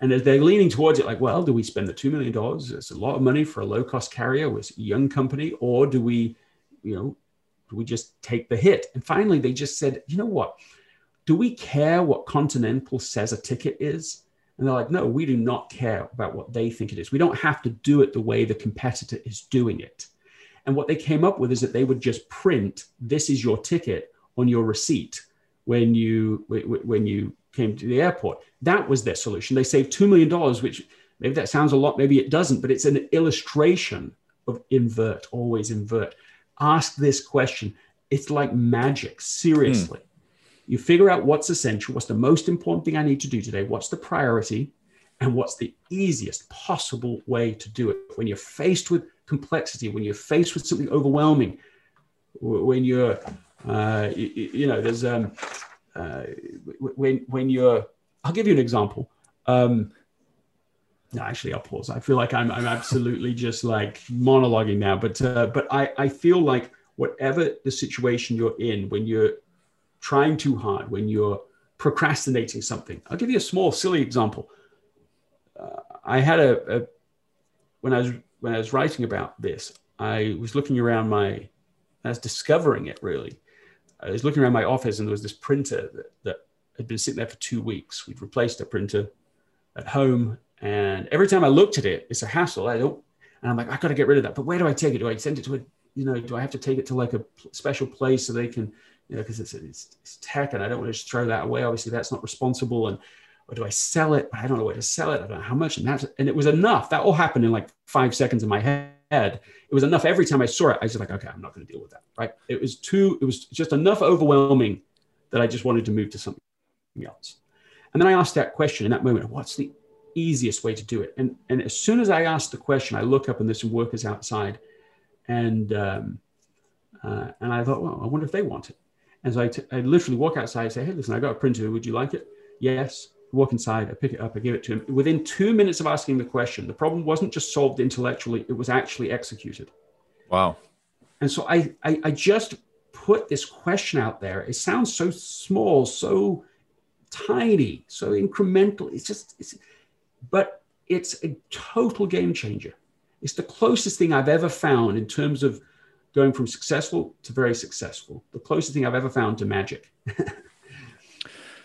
And as they're leaning towards it, like, well, do we spend the $2 million? It's a lot of money for a low cost carrier with a young company, or do we, you know, do we just take the hit? And finally, they just said, you know what? Do we care what Continental says a ticket is? And they're like, no, we do not care about what they think it is. We don't have to do it the way the competitor is doing it. And what they came up with is that they would just print, this is your ticket on your receipt when you when you came to the airport. That was their solution. They saved $2 million, which maybe that sounds a lot, maybe it doesn't, but it's an illustration of invert, always invert. Ask this question. It's like magic, seriously. Mm. You figure out what's essential, what's the most important thing I need to do today, what's the priority, and what's the easiest possible way to do it. When you're faced with complexity, when you're faced with something overwhelming, when you're, uh, you, you know, there's um, uh, when when you're I'll give you an example. Um, no, actually, I'll pause. I feel like I'm I'm absolutely just like monologuing now, but uh, but I I feel like whatever the situation you're in, when you're trying too hard, when you're procrastinating something, I'll give you a small silly example. Uh, I had a, a when I was when I was writing about this, I was looking around my, I was discovering it really. I was looking around my office and there was this printer that, that had been sitting there for two weeks. We'd replaced a printer at home. And every time I looked at it, it's a hassle. I don't, and I'm like, I got to get rid of that. But where do I take it? Do I send it to a, you know, do I have to take it to like a special place so they can, you know, because it's, it's, it's tech and I don't want to just throw that away. Obviously, that's not responsible. And or do I sell it? I don't know where to sell it. I don't know how much. And that's, and it was enough. That all happened in like five seconds in my head. It was enough. Every time I saw it, I was like, okay, I'm not going to deal with that. Right. It was too, it was just enough overwhelming that I just wanted to move to something else. And then I asked that question in that moment, what's the easiest way to do it? And, and as soon as I ask the question, I look up and there's some workers outside and, um, uh, and I thought, well, I wonder if they want it. And so I, t- I literally walk outside and say, hey, listen, I got a printer. Would you like it? Yes. I walk inside, I pick it up, I give it to him. Within two minutes of asking the question, the problem wasn't just solved intellectually, it was actually executed. Wow. And so I, I, I just put this question out there. It sounds so small, so tiny, so incremental. It's just, it's, but it's a total game changer. It's the closest thing I've ever found in terms of going from successful to very successful. The closest thing I've ever found to magic. [LAUGHS]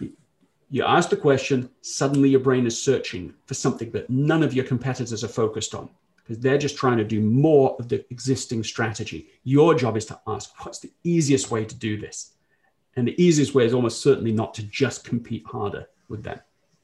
you ask the question, suddenly your brain is searching for something that none of your competitors are focused on because they're just trying to do more of the existing strategy. Your job is to ask, what's the easiest way to do this? And the easiest way is almost certainly not to just compete harder with them.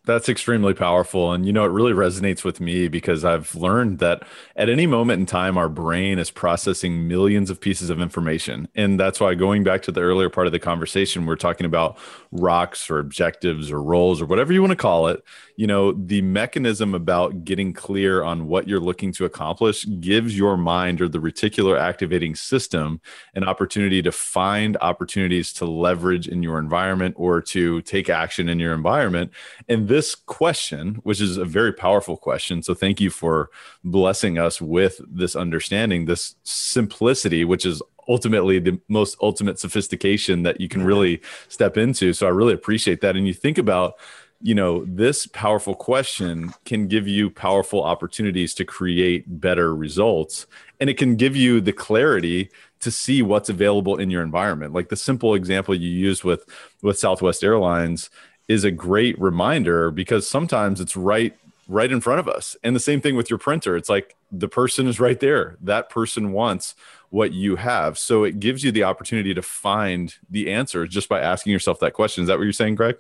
That's extremely powerful. And, you know, it really resonates with me because I've learned that at any moment in time, our brain is processing millions of pieces of information. And that's why, going back to the earlier part of the conversation, we're talking about rocks or objectives or roles or whatever you want to call it. You know, the mechanism about getting clear on what you're looking to accomplish gives your mind or the reticular activating system an opportunity to find opportunities to leverage in your environment or to take action in your environment. And this this question, which is a very powerful question, so thank you for blessing us with this understanding, this simplicity, which is ultimately the most ultimate sophistication that you can mm-hmm. really step into. So I really appreciate that. And you think about, you know, this powerful question can give you powerful opportunities to create better results. And it can give you the clarity to see what's available in your environment. Like the simple example you used with with Southwest Airlines is a great reminder because sometimes it's right right in front of us. And the same thing with your printer. It's like the person is right there. That person wants what you have. So it gives you the opportunity to find the answer just by asking yourself that question. Is that what you're saying, Greg?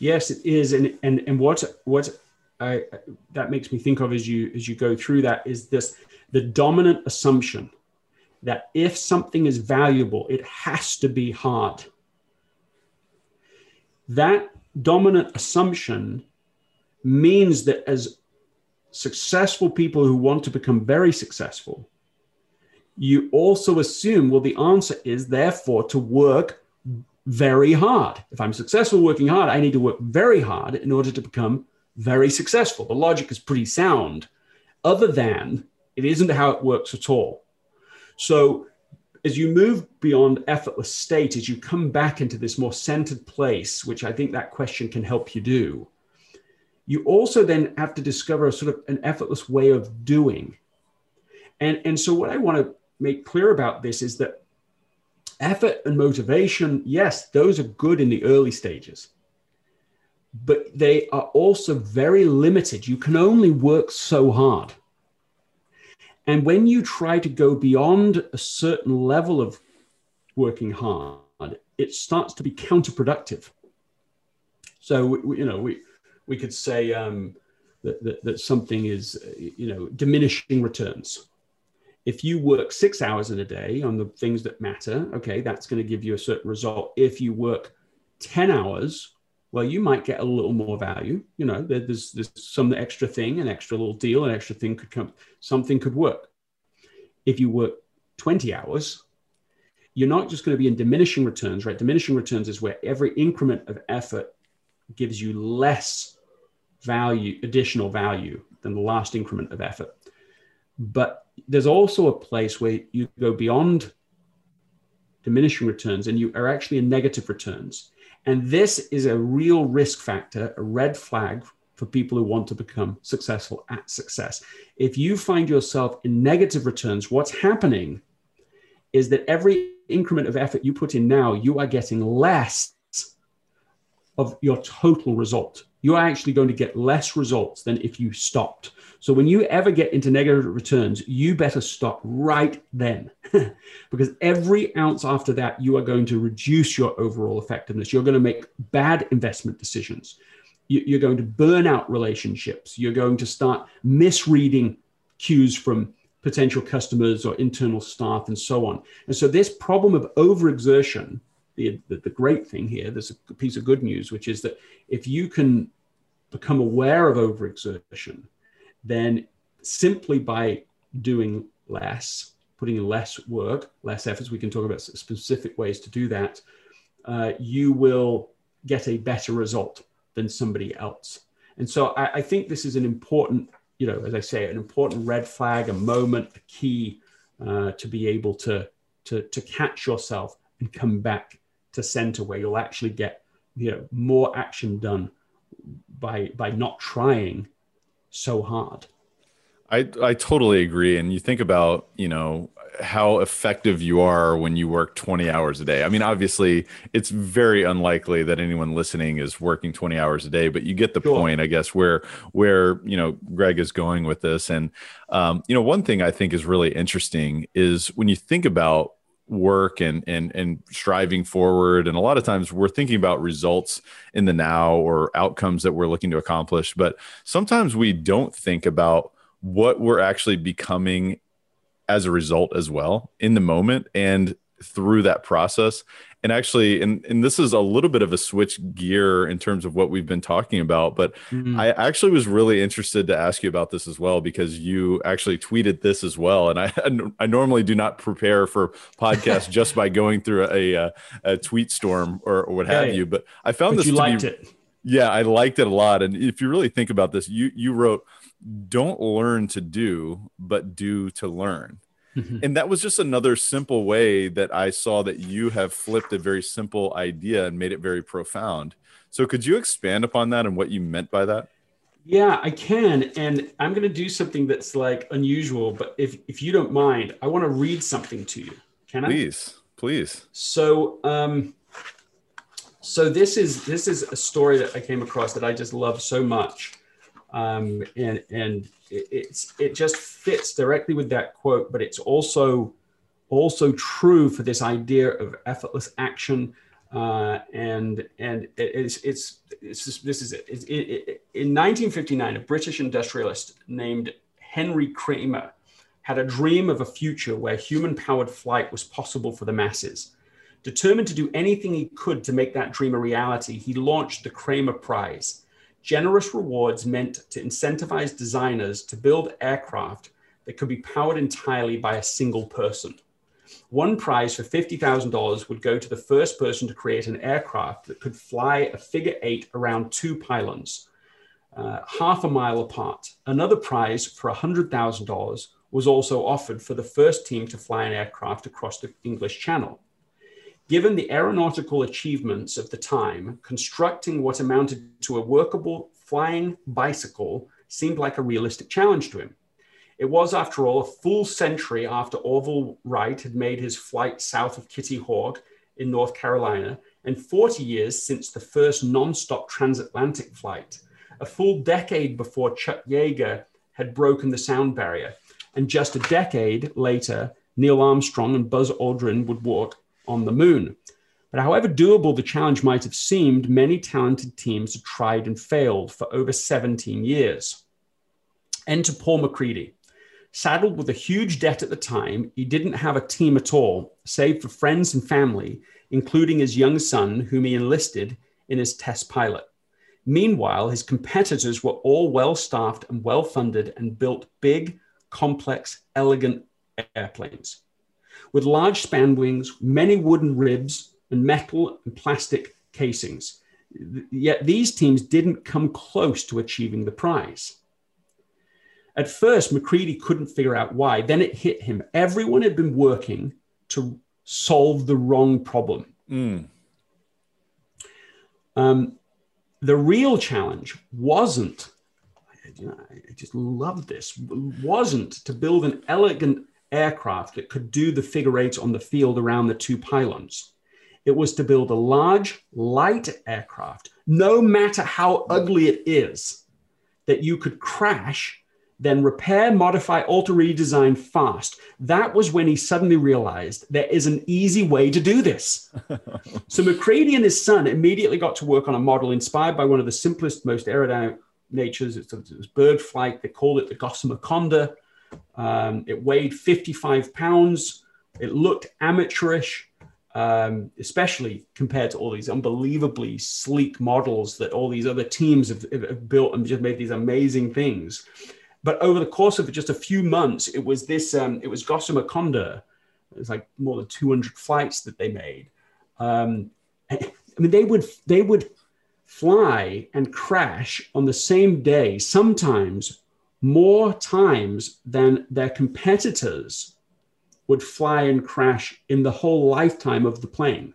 Yes, it is. And and and what what I that makes me think of as you as you go through that is this the dominant assumption that if something is valuable, it has to be hard. That dominant assumption means that as successful people who want to become very successful, you also assume, well, the answer is therefore to work very hard. If I'm successful working hard, I need to work very hard in order to become very successful. The logic is pretty sound, other than it isn't how it works at all. So, as you move beyond effortless state, as you come back into this more centered place, which I think that question can help you do, you also then have to discover a sort of an effortless way of doing. And, and so, what I want to make clear about this is that effort and motivation, yes, those are good in the early stages, but they are also very limited. You can only work so hard. And when you try to go beyond a certain level of working hard, it starts to be counterproductive. So, you know, we, we could say um, that, that, that something is, you know, diminishing returns if you work six hours in a day on the things that matter, okay, that's going to give you a certain result. If you work 10 hours, well, you might get a little more value. You know, there's, there's some extra thing, an extra little deal, an extra thing could come, something could work. If you work 20 hours, you're not just going to be in diminishing returns, right? Diminishing returns is where every increment of effort gives you less value, additional value than the last increment of effort. But there's also a place where you go beyond diminishing returns and you are actually in negative returns. And this is a real risk factor, a red flag for people who want to become successful at success. If you find yourself in negative returns, what's happening is that every increment of effort you put in now, you are getting less of your total result. You are actually going to get less results than if you stopped. So when you ever get into negative returns, you better stop right then. [LAUGHS] because every ounce after that, you are going to reduce your overall effectiveness. You're going to make bad investment decisions. You're going to burn out relationships. You're going to start misreading cues from potential customers or internal staff and so on. And so this problem of overexertion, the, the, the great thing here, there's a piece of good news, which is that if you can become aware of overexertion, then simply by doing less, putting in less work, less efforts, we can talk about specific ways to do that, uh, you will get a better result than somebody else. And so I, I, think this is an important, you know, as I say, an important red flag, a moment, a key uh, to be able to, to, to catch yourself and come back to center where you'll actually get, you know, more action done by, by not trying so hard. I, I totally agree. And you think about, you know, how effective you are when you work 20 hours a day. I mean, obviously, it's very unlikely that anyone listening is working 20 hours a day, but you get the sure. point, I guess, where where you know Greg is going with this. And um, you know, one thing I think is really interesting is when you think about work and and and striving forward. And a lot of times we're thinking about results in the now or outcomes that we're looking to accomplish but sometimes we don't think about what we're actually becoming as a result as well in the moment and through that process and actually and and this is a little bit of a switch gear in terms of what we've been talking about but mm-hmm. i actually was really interested to ask you about this as well because you actually tweeted this as well and i [LAUGHS] i normally do not prepare for podcasts [LAUGHS] just by going through a, a, a tweet storm or, or what have you but i found but this you to liked be, it Yeah, I liked it a lot. And if you really think about this, you you wrote, "Don't learn to do, but do to learn." Mm-hmm. And that was just another simple way that I saw that you have flipped a very simple idea and made it very profound. So, could you expand upon that and what you meant by that? Yeah, I can. And I'm going to do something that's like unusual, but if, if you don't mind, I want to read something to you. Can I? Please, please. So, um, so this is this is a story that I came across that I just love so much, um, and and it, it's it just fits directly with that quote, but it's also also true for this idea of effortless action uh, and and it, it's it's, it's just, this is it. It, it. In 1959, a British industrialist named Henry Kremer had a dream of a future where human-powered flight was possible for the masses. Determined to do anything he could to make that dream a reality, he launched the Kremer Prize. Generous rewards meant to incentivize designers to build aircraft that could be powered entirely by a single person. One prize for $50,000 would go to the first person to create an aircraft that could fly a figure eight around two pylons, uh, half a mile apart. Another prize for $100,000 was also offered for the first team to fly an aircraft across the English Channel. Given the aeronautical achievements of the time, constructing what amounted to a workable flying bicycle seemed like a realistic challenge to him. It was, after all, a full century after Orville Wright had made his flight south of Kitty Hawk in North Carolina, and 40 years since the first non-stop transatlantic flight, a full decade before Chuck Yeager had broken the sound barrier, and just a decade later, Neil Armstrong and Buzz Aldrin would walk on the moon. But however doable the challenge might have seemed, many talented teams had tried and failed for over 17 years. Enter Paul MacCready, Saddled with a huge debt at the time, he didn't have a team at all, save for friends and family, including his young son, whom he enlisted in his test pilot. Meanwhile, his competitors were all well staffed and well funded and built big, complex, elegant airplanes. With large span wings, many wooden ribs, and metal and plastic casings. Yet these teams didn't come close to achieving the prize. At first, MacCready couldn't figure out why. Then it hit him. Everyone had been working to solve the wrong problem. Mm. Um, the real challenge wasn't, know, I just love this, wasn't to build an elegant aircraft that could do the figure eight on the field around the two pylons. It was to build a large, light aircraft, no matter how ugly it is, that you could crash then repair, modify, alter, redesign fast. That was when he suddenly realized there is an easy way to do this. [LAUGHS] so MacCready and his son immediately got to work on a model inspired by one of the simplest, most aerodynamic natures. It's, it's bird flight. They called it the Gossamer Condor. Um, it weighed 55 pounds. It looked amateurish, um, especially compared to all these unbelievably sleek models that all these other teams have, have built and just made these amazing things. But over the course of just a few months, it was this, um, it was Gossamer Condor. It was like more than 200 flights that they made. Um, [LAUGHS] I mean, they would, they would fly and crash on the same day, sometimes more times than their competitors would fly and crash in the whole lifetime of the plane.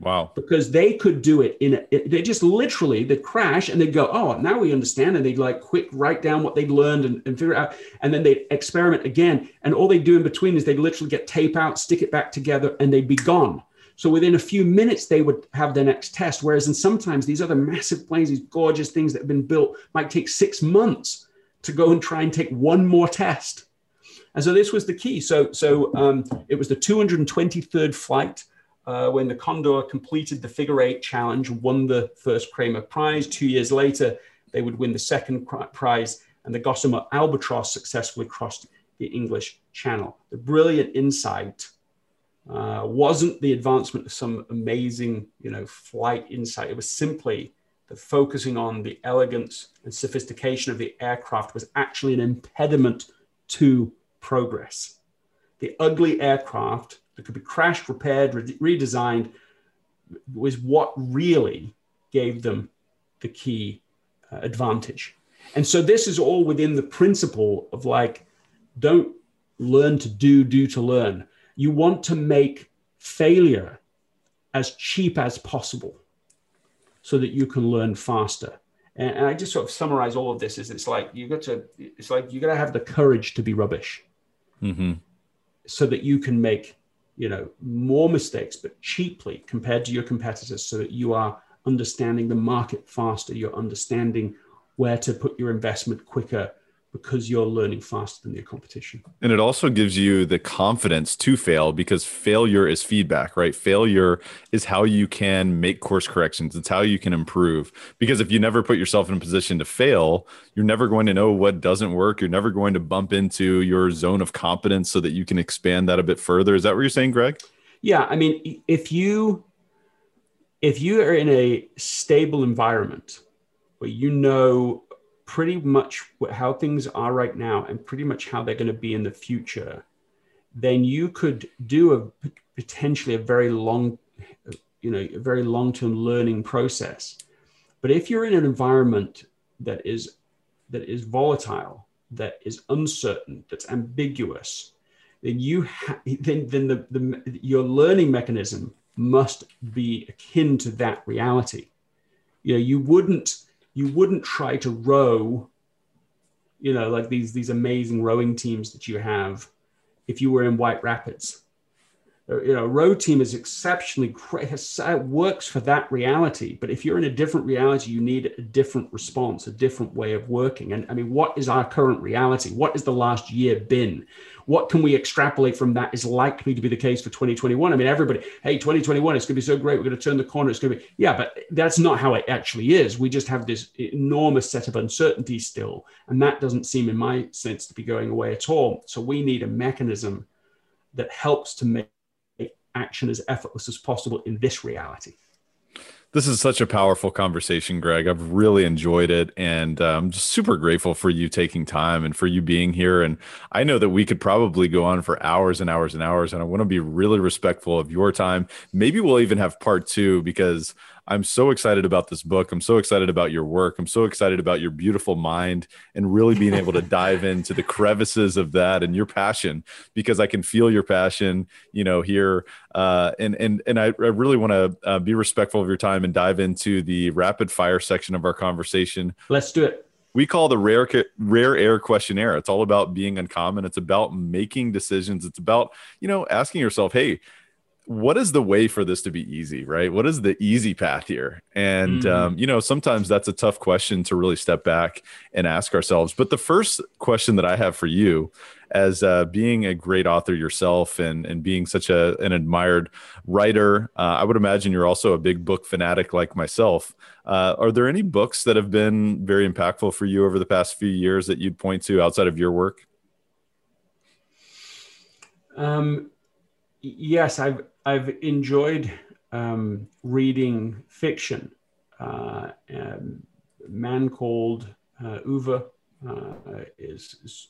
Wow. Because they could do it in a, they just literally they'd crash and they'd go, oh, now we understand. And they'd like quick write down what they'd learned and, and figure out. And then they'd experiment again. And all they'd do in between is they'd literally get tape out, stick it back together, and they'd be gone. So within a few minutes, they would have their next test. Whereas in sometimes these other massive planes, these gorgeous things that have been built might take six months to go and try and take one more test. And so this was the key. So, so um, it was the 223rd flight uh, when the Condor completed the figure eight challenge, won the first Kremer Prize. Two years later, they would win the second prize, and the Gossamer Albatross successfully crossed the English Channel. The brilliant insight uh, wasn't the advancement of some amazing, you know, flight insight. It was simply that focusing on the elegance and sophistication of the aircraft was actually an impediment to progress. The ugly aircraft that could be crashed, repaired, re- redesigned was what really gave them the key uh, advantage. And so this is all within the principle of like, don't learn to do, do to learn. You want to make failure as cheap as possible so that you can learn faster. And, and I just sort of summarize all of this is it's like you got to it's like you got to have the courage to be rubbish, mm-hmm. so that you can make you know more mistakes but cheaply compared to your competitors, so that you are understanding the market faster, you're understanding where to put your investment quicker, because you're learning faster than your competition. And it also gives you the confidence to fail because failure is feedback, right? Failure is how you can make course corrections. It's how you can improve. Because if you never put yourself in a position to fail, you're never going to know what doesn't work. You're never going to bump into your zone of competence so that you can expand that a bit further. Is that what you're saying, Greg? Yeah, I mean, if you if you are in a stable environment where you know pretty much how things are right now and pretty much how they're going to be in the future, then you could do a potentially a very long, you know, a very long-term learning process. But if you're in an environment that is that is volatile, that is uncertain, that's ambiguous, then you ha- then then the, the your learning mechanism must be akin to that reality. You know, you wouldn't you wouldn't try to row, you know, like these these amazing rowing teams that you have if you were in White Rapids. Uh, you know, row team is exceptionally great. It works for that reality. But if you're in a different reality, you need a different response, a different way of working. And I mean, what is our current reality? What has the last year been? what can we extrapolate from that is likely to be the case for 2021? I mean, everybody, hey, 2021, it's going to be so great. We're going to turn the corner. It's going to be, yeah, but that's not how it actually is. We just have this enormous set of uncertainty still. And that doesn't seem, in my sense, to be going away at all. So we need a mechanism that helps to make action as effortless as possible in this reality. This is such a powerful conversation, Greg. I've really enjoyed it. And uh, I'm just super grateful for you taking time and for you being here. And I know that we could probably go on for hours and hours and hours. And I want to be really respectful of your time. Maybe we'll even have part two because I'm so excited about this book. I'm so excited about your work. I'm so excited about your beautiful mind and really being able to [LAUGHS] dive into the crevices of that and your passion because I can feel your passion, you know, here. Uh, and and and I, I really want to uh, be respectful of your time and dive into the rapid fire section of our conversation. Let's do it we call the rare rare air questionnaire it's all about being uncommon it's about making decisions it's about you know asking yourself hey what is the way for this to be easy right? What is the easy path here? And mm. um, you know sometimes that's a tough question to really step back and ask ourselves. But the first question that i have for you as uh, being a great author yourself and and being such a, an admired writer uh, i would imagine you're also a big book fanatic like myself. Uh, are there any books that have been very impactful for you over the past few years that you'd point to outside of your work? Um, yes i've I've enjoyed um, reading fiction. Uh, a man called uh, Ove uh, is, is,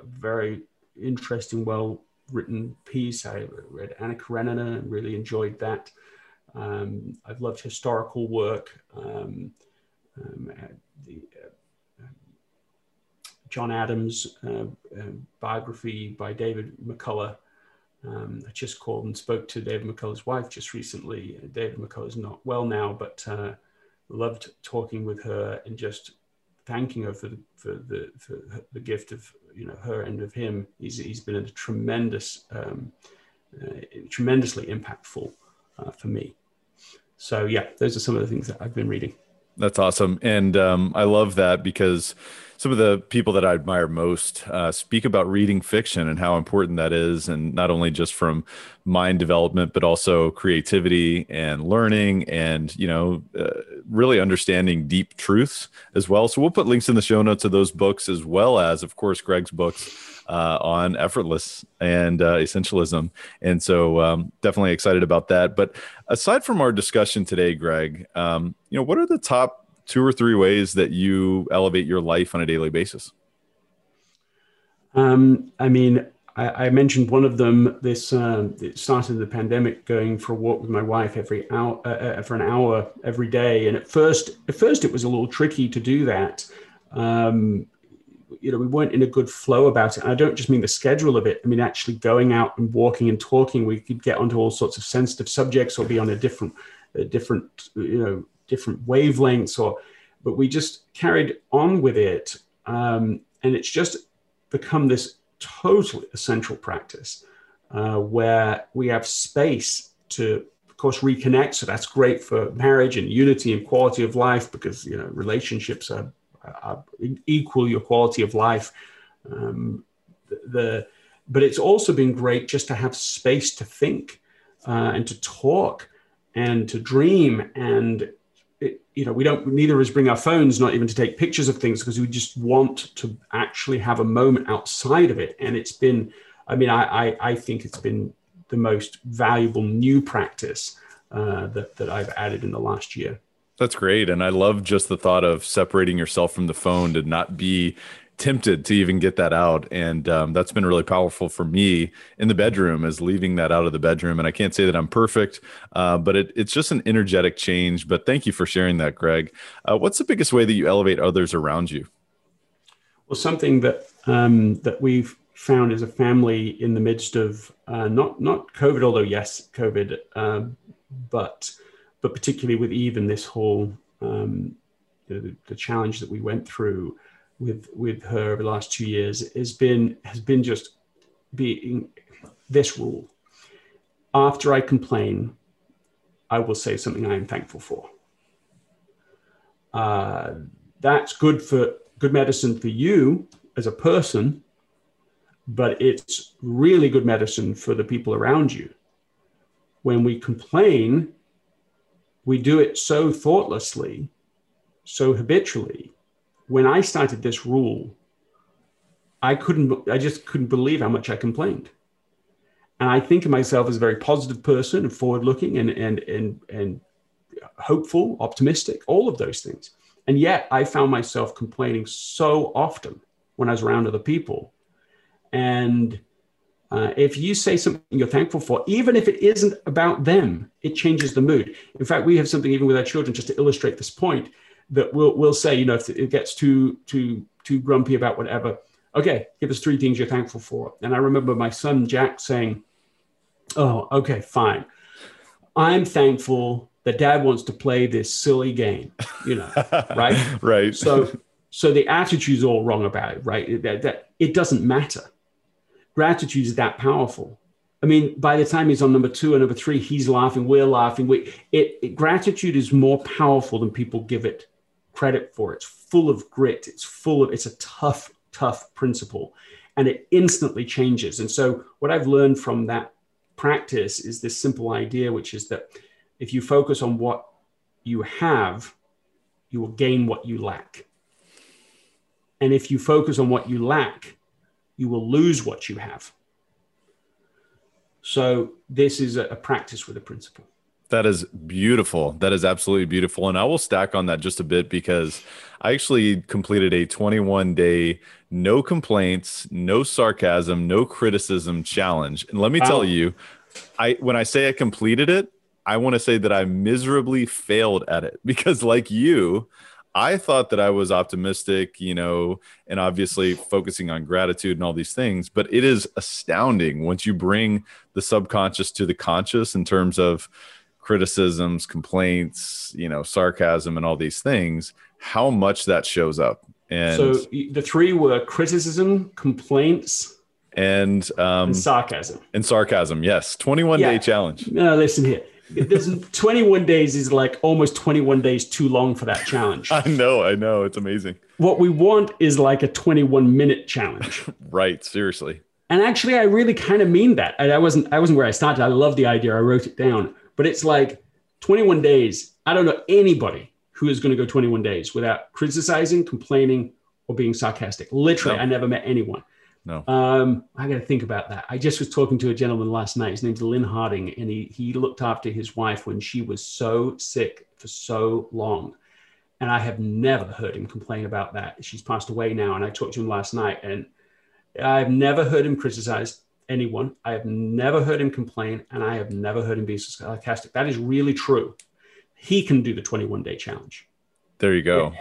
a very interesting, well written piece. I read Anna Karenina and really enjoyed that. Um, I've loved historical work. Um, um, the, uh, John Adams uh, uh, biography by David McCullough um, I just called and spoke to David McCullough's wife just recently. David McCullough is not well now, but uh, loved talking with her and just thanking her for the for the for the gift of you know her and of him. He's he's been a tremendous, um, uh, tremendously impactful uh, for me. So yeah, those are some of the things that I've been reading. That's awesome, and um, I love that because some of the people that I admire most uh, speak about reading fiction and how important that is, and not only just from mind development, but also creativity and learning, and you know, uh, really understanding deep truths as well. So we'll put links in the show notes of those books, as well as, of course, Greg's books uh, on effortless and uh, essentialism. And so, um, definitely excited about that. But aside from our discussion today, Greg, um, you know, what are the top two or three ways that you elevate your life on a daily basis? Um, I mean, I, I, mentioned one of them. This um, it started the pandemic, going for a walk with my wife every hour uh, uh, for an hour every day. And at first, at first, it was a little tricky to do that. Um, you know, we weren't in a good flow about it. And I don't just mean the schedule of it. I mean actually going out and walking and talking. We could get onto all sorts of sensitive subjects or be on a different, a different, you know, different wavelengths. Or, but we just carried on with it, um, and it's just become this totally essential practice uh, where we have space to of course reconnect so that's great for marriage and unity and quality of life because you know relationships are, are equal your quality of life. Um, the, the, but it's also been great just to have space to think uh, and to talk and to dream. And it, you know we don't neither of us bring our phones not even to take pictures of things because we just want to actually have a moment outside of it. And it's been i mean i i, I think it's been the most valuable new practice uh, that that i've added in the last year that's great. And I love just the thought of separating yourself from the phone to not be tempted to even get that out and um, that's been really powerful for me in the bedroom is leaving that out of the bedroom and i can't say that i'm perfect uh, but it, it's just an energetic change but thank you for sharing that greg uh, what's the biggest way that you elevate others around you well something that um, that we've found as a family in the midst of uh, not not covid although yes covid um, but but particularly with even this whole um, the, the challenge that we went through with with her over the last two years has been has been just being this rule. After I complain, I will say something I am thankful for. Uh, that's good for good medicine for you as a person, but it's really good medicine for the people around you. When we complain, we do it so thoughtlessly, so habitually when I started this rule, I couldn't, I just couldn't believe how much I complained. And I think of myself as a very positive person and forward looking and, and, and, and hopeful, optimistic, all of those things. And yet I found myself complaining so often when I was around other people. And uh, if you say something you're thankful for, even if it isn't about them, it changes the mood. In fact, we have something even with our children just to illustrate this point that we'll we'll say, you know, if it gets too too too grumpy about whatever, okay, give us three things you're thankful for. And I remember my son Jack saying, "Oh, okay, fine. I'm thankful that Dad wants to play this silly game." You know, [LAUGHS] right? right. So so the attitude's all wrong about it, right? That, that it doesn't matter. Gratitude is that powerful. I mean, by the time he's on number two or number three, he's laughing, we're laughing. We, it, it, gratitude is more powerful than people give it credit for. It's full of grit. It's full of, it's a tough, tough principle and it instantly changes. And so, what I've learned from that practice is this simple idea, which is that if you focus on what you have, you will gain what you lack. And if you focus on what you lack, you will lose what you have. So, this is a, practice with a principle. That is beautiful. That is absolutely beautiful. And I will stack on that just a bit because I actually completed a 21 day, no complaints, no sarcasm, no criticism challenge. And let me wow. tell you, I when I say I completed it, I want to say that I miserably failed at it [LAUGHS] because, like you, I thought that I was optimistic, you know, and obviously focusing on gratitude and all these things. But it is astounding once you bring the subconscious to the conscious in terms of, criticisms, complaints, you know, sarcasm, and all these things, how much that shows up. And so the three were criticism, complaints, and, um, and sarcasm. And sarcasm, yes. 21 yeah. day challenge. No, listen here. There's 21 days is like almost 21 days too long for that challenge. [LAUGHS] I know, I know. It's amazing. What we want is like a 21 minute challenge. [LAUGHS] right, seriously. And actually, I really kind of mean that. I, I wasn't I wasn't where I started. I love the idea. I wrote it down but it's like 21 days. I don't know anybody who is going to go 21 days without criticizing, complaining, or being sarcastic. Literally, no. I never met anyone. No. Um, I got to think about that. I just was talking to a gentleman last night. His name's Lynn Harding, and he he looked after his wife when she was so sick for so long. And I have never heard him complain about that. She's passed away now, and I talked to him last night, and I've never heard him criticize. anyone. I have never heard him complain, and I have never heard him be sarcastic. That is really true. He can do the 21 day challenge. There you go.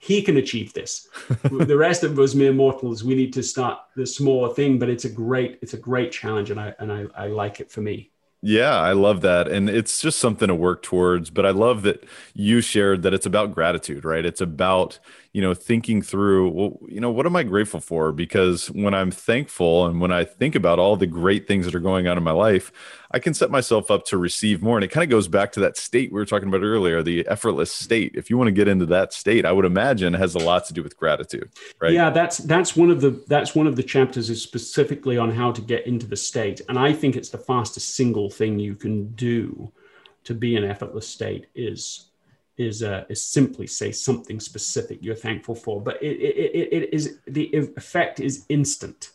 He can achieve this. [LAUGHS] the rest of us mere mortals, we need to start the small thing, but it's a great, it's a great challenge, and I and I, I like it for me. Yeah, I love that. And it's just something to work towards. But I love that you shared that it's about gratitude, right? It's about, you know, thinking through, well, you know, what am I grateful for? Because when I'm thankful and when I think about all the great things that are going on in my life, I can set myself up to receive more. And it kind of goes back to that state we were talking about earlier, the effortless state. If you want to get into that state, I would imagine has a lot to do with gratitude, right? Yeah, that's that's one of the that's one of the chapters is specifically on how to get into the state. And I think it's the fastest single thing you can do to be in effortless state is is uh, is simply say something specific you're thankful for. But it, it, it, is the effect is instant.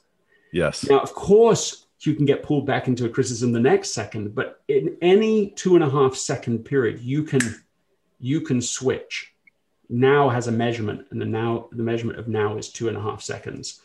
Yes. Now, of course, you can get pulled back into a criticism the next second but in any two and a half second period you can you can switch now has a measurement and the now the measurement of now is two and a half seconds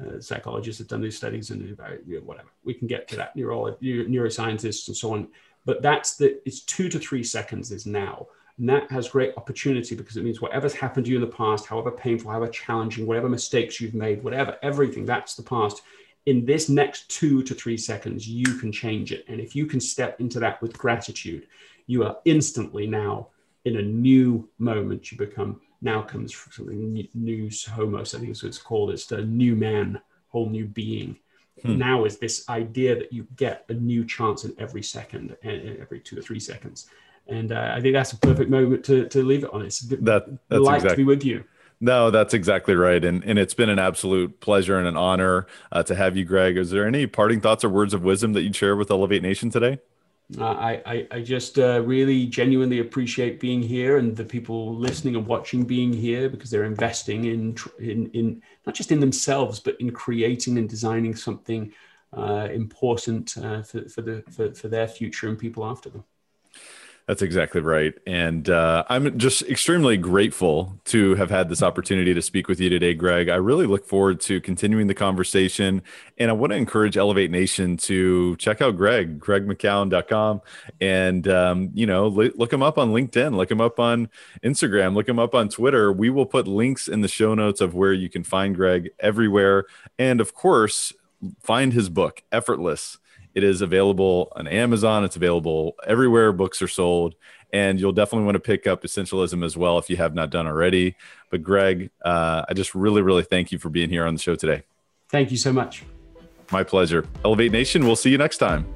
uh, psychologists have done these studies and whatever we can get to that neuro, neuroscientists and so on but that's the it's two to three seconds is now and that has great opportunity because it means whatever's happened to you in the past however painful however challenging whatever mistakes you've made whatever everything that's the past in this next two to three seconds, you can change it. And if you can step into that with gratitude, you are instantly now in a new moment. You become now comes from something new, homos, I think is what it's called. It's a new man, whole new being. Hmm. Now is this idea that you get a new chance in every second, every two or three seconds. And uh, I think that's a perfect moment to, to leave it on. It's that, that's delight exactly. to be with you. No, that's exactly right. And, and it's been an absolute pleasure and an honor uh, to have you, Greg. Is there any parting thoughts or words of wisdom that you'd share with Elevate Nation today? Uh, I, I, I, just uh, really genuinely appreciate being here and the people listening and watching being here because they're investing in, in, in not just in themselves, but in creating and designing something uh, important uh, for, for, the, for, for their future and people after them. That's exactly right. And uh, I'm just extremely grateful to have had this opportunity to speak with you today, Greg. I really look forward to continuing the conversation. And I want to encourage Elevate Nation to check out Greg, gregmckeown.com. And, um, you know, look him up on LinkedIn, look him up on Instagram, look him up on Twitter. We will put links in the show notes of where you can find Greg everywhere. And of course, find his book, Effortless it is available on Amazon. It's available everywhere books are sold. And you'll definitely want to pick up Essentialism as well if you have not done already. But, Greg, uh, I just really, really thank you for being here on the show today. Thank you so much. My pleasure. Elevate Nation, we'll see you next time.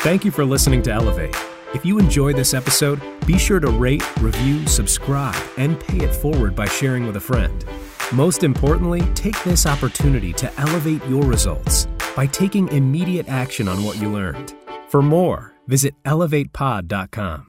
Thank you for listening to Elevate. If you enjoyed this episode, be sure to rate, review, subscribe, and pay it forward by sharing with a friend. Most importantly, take this opportunity to elevate your results by taking immediate action on what you learned. For more, visit elevatepod.com.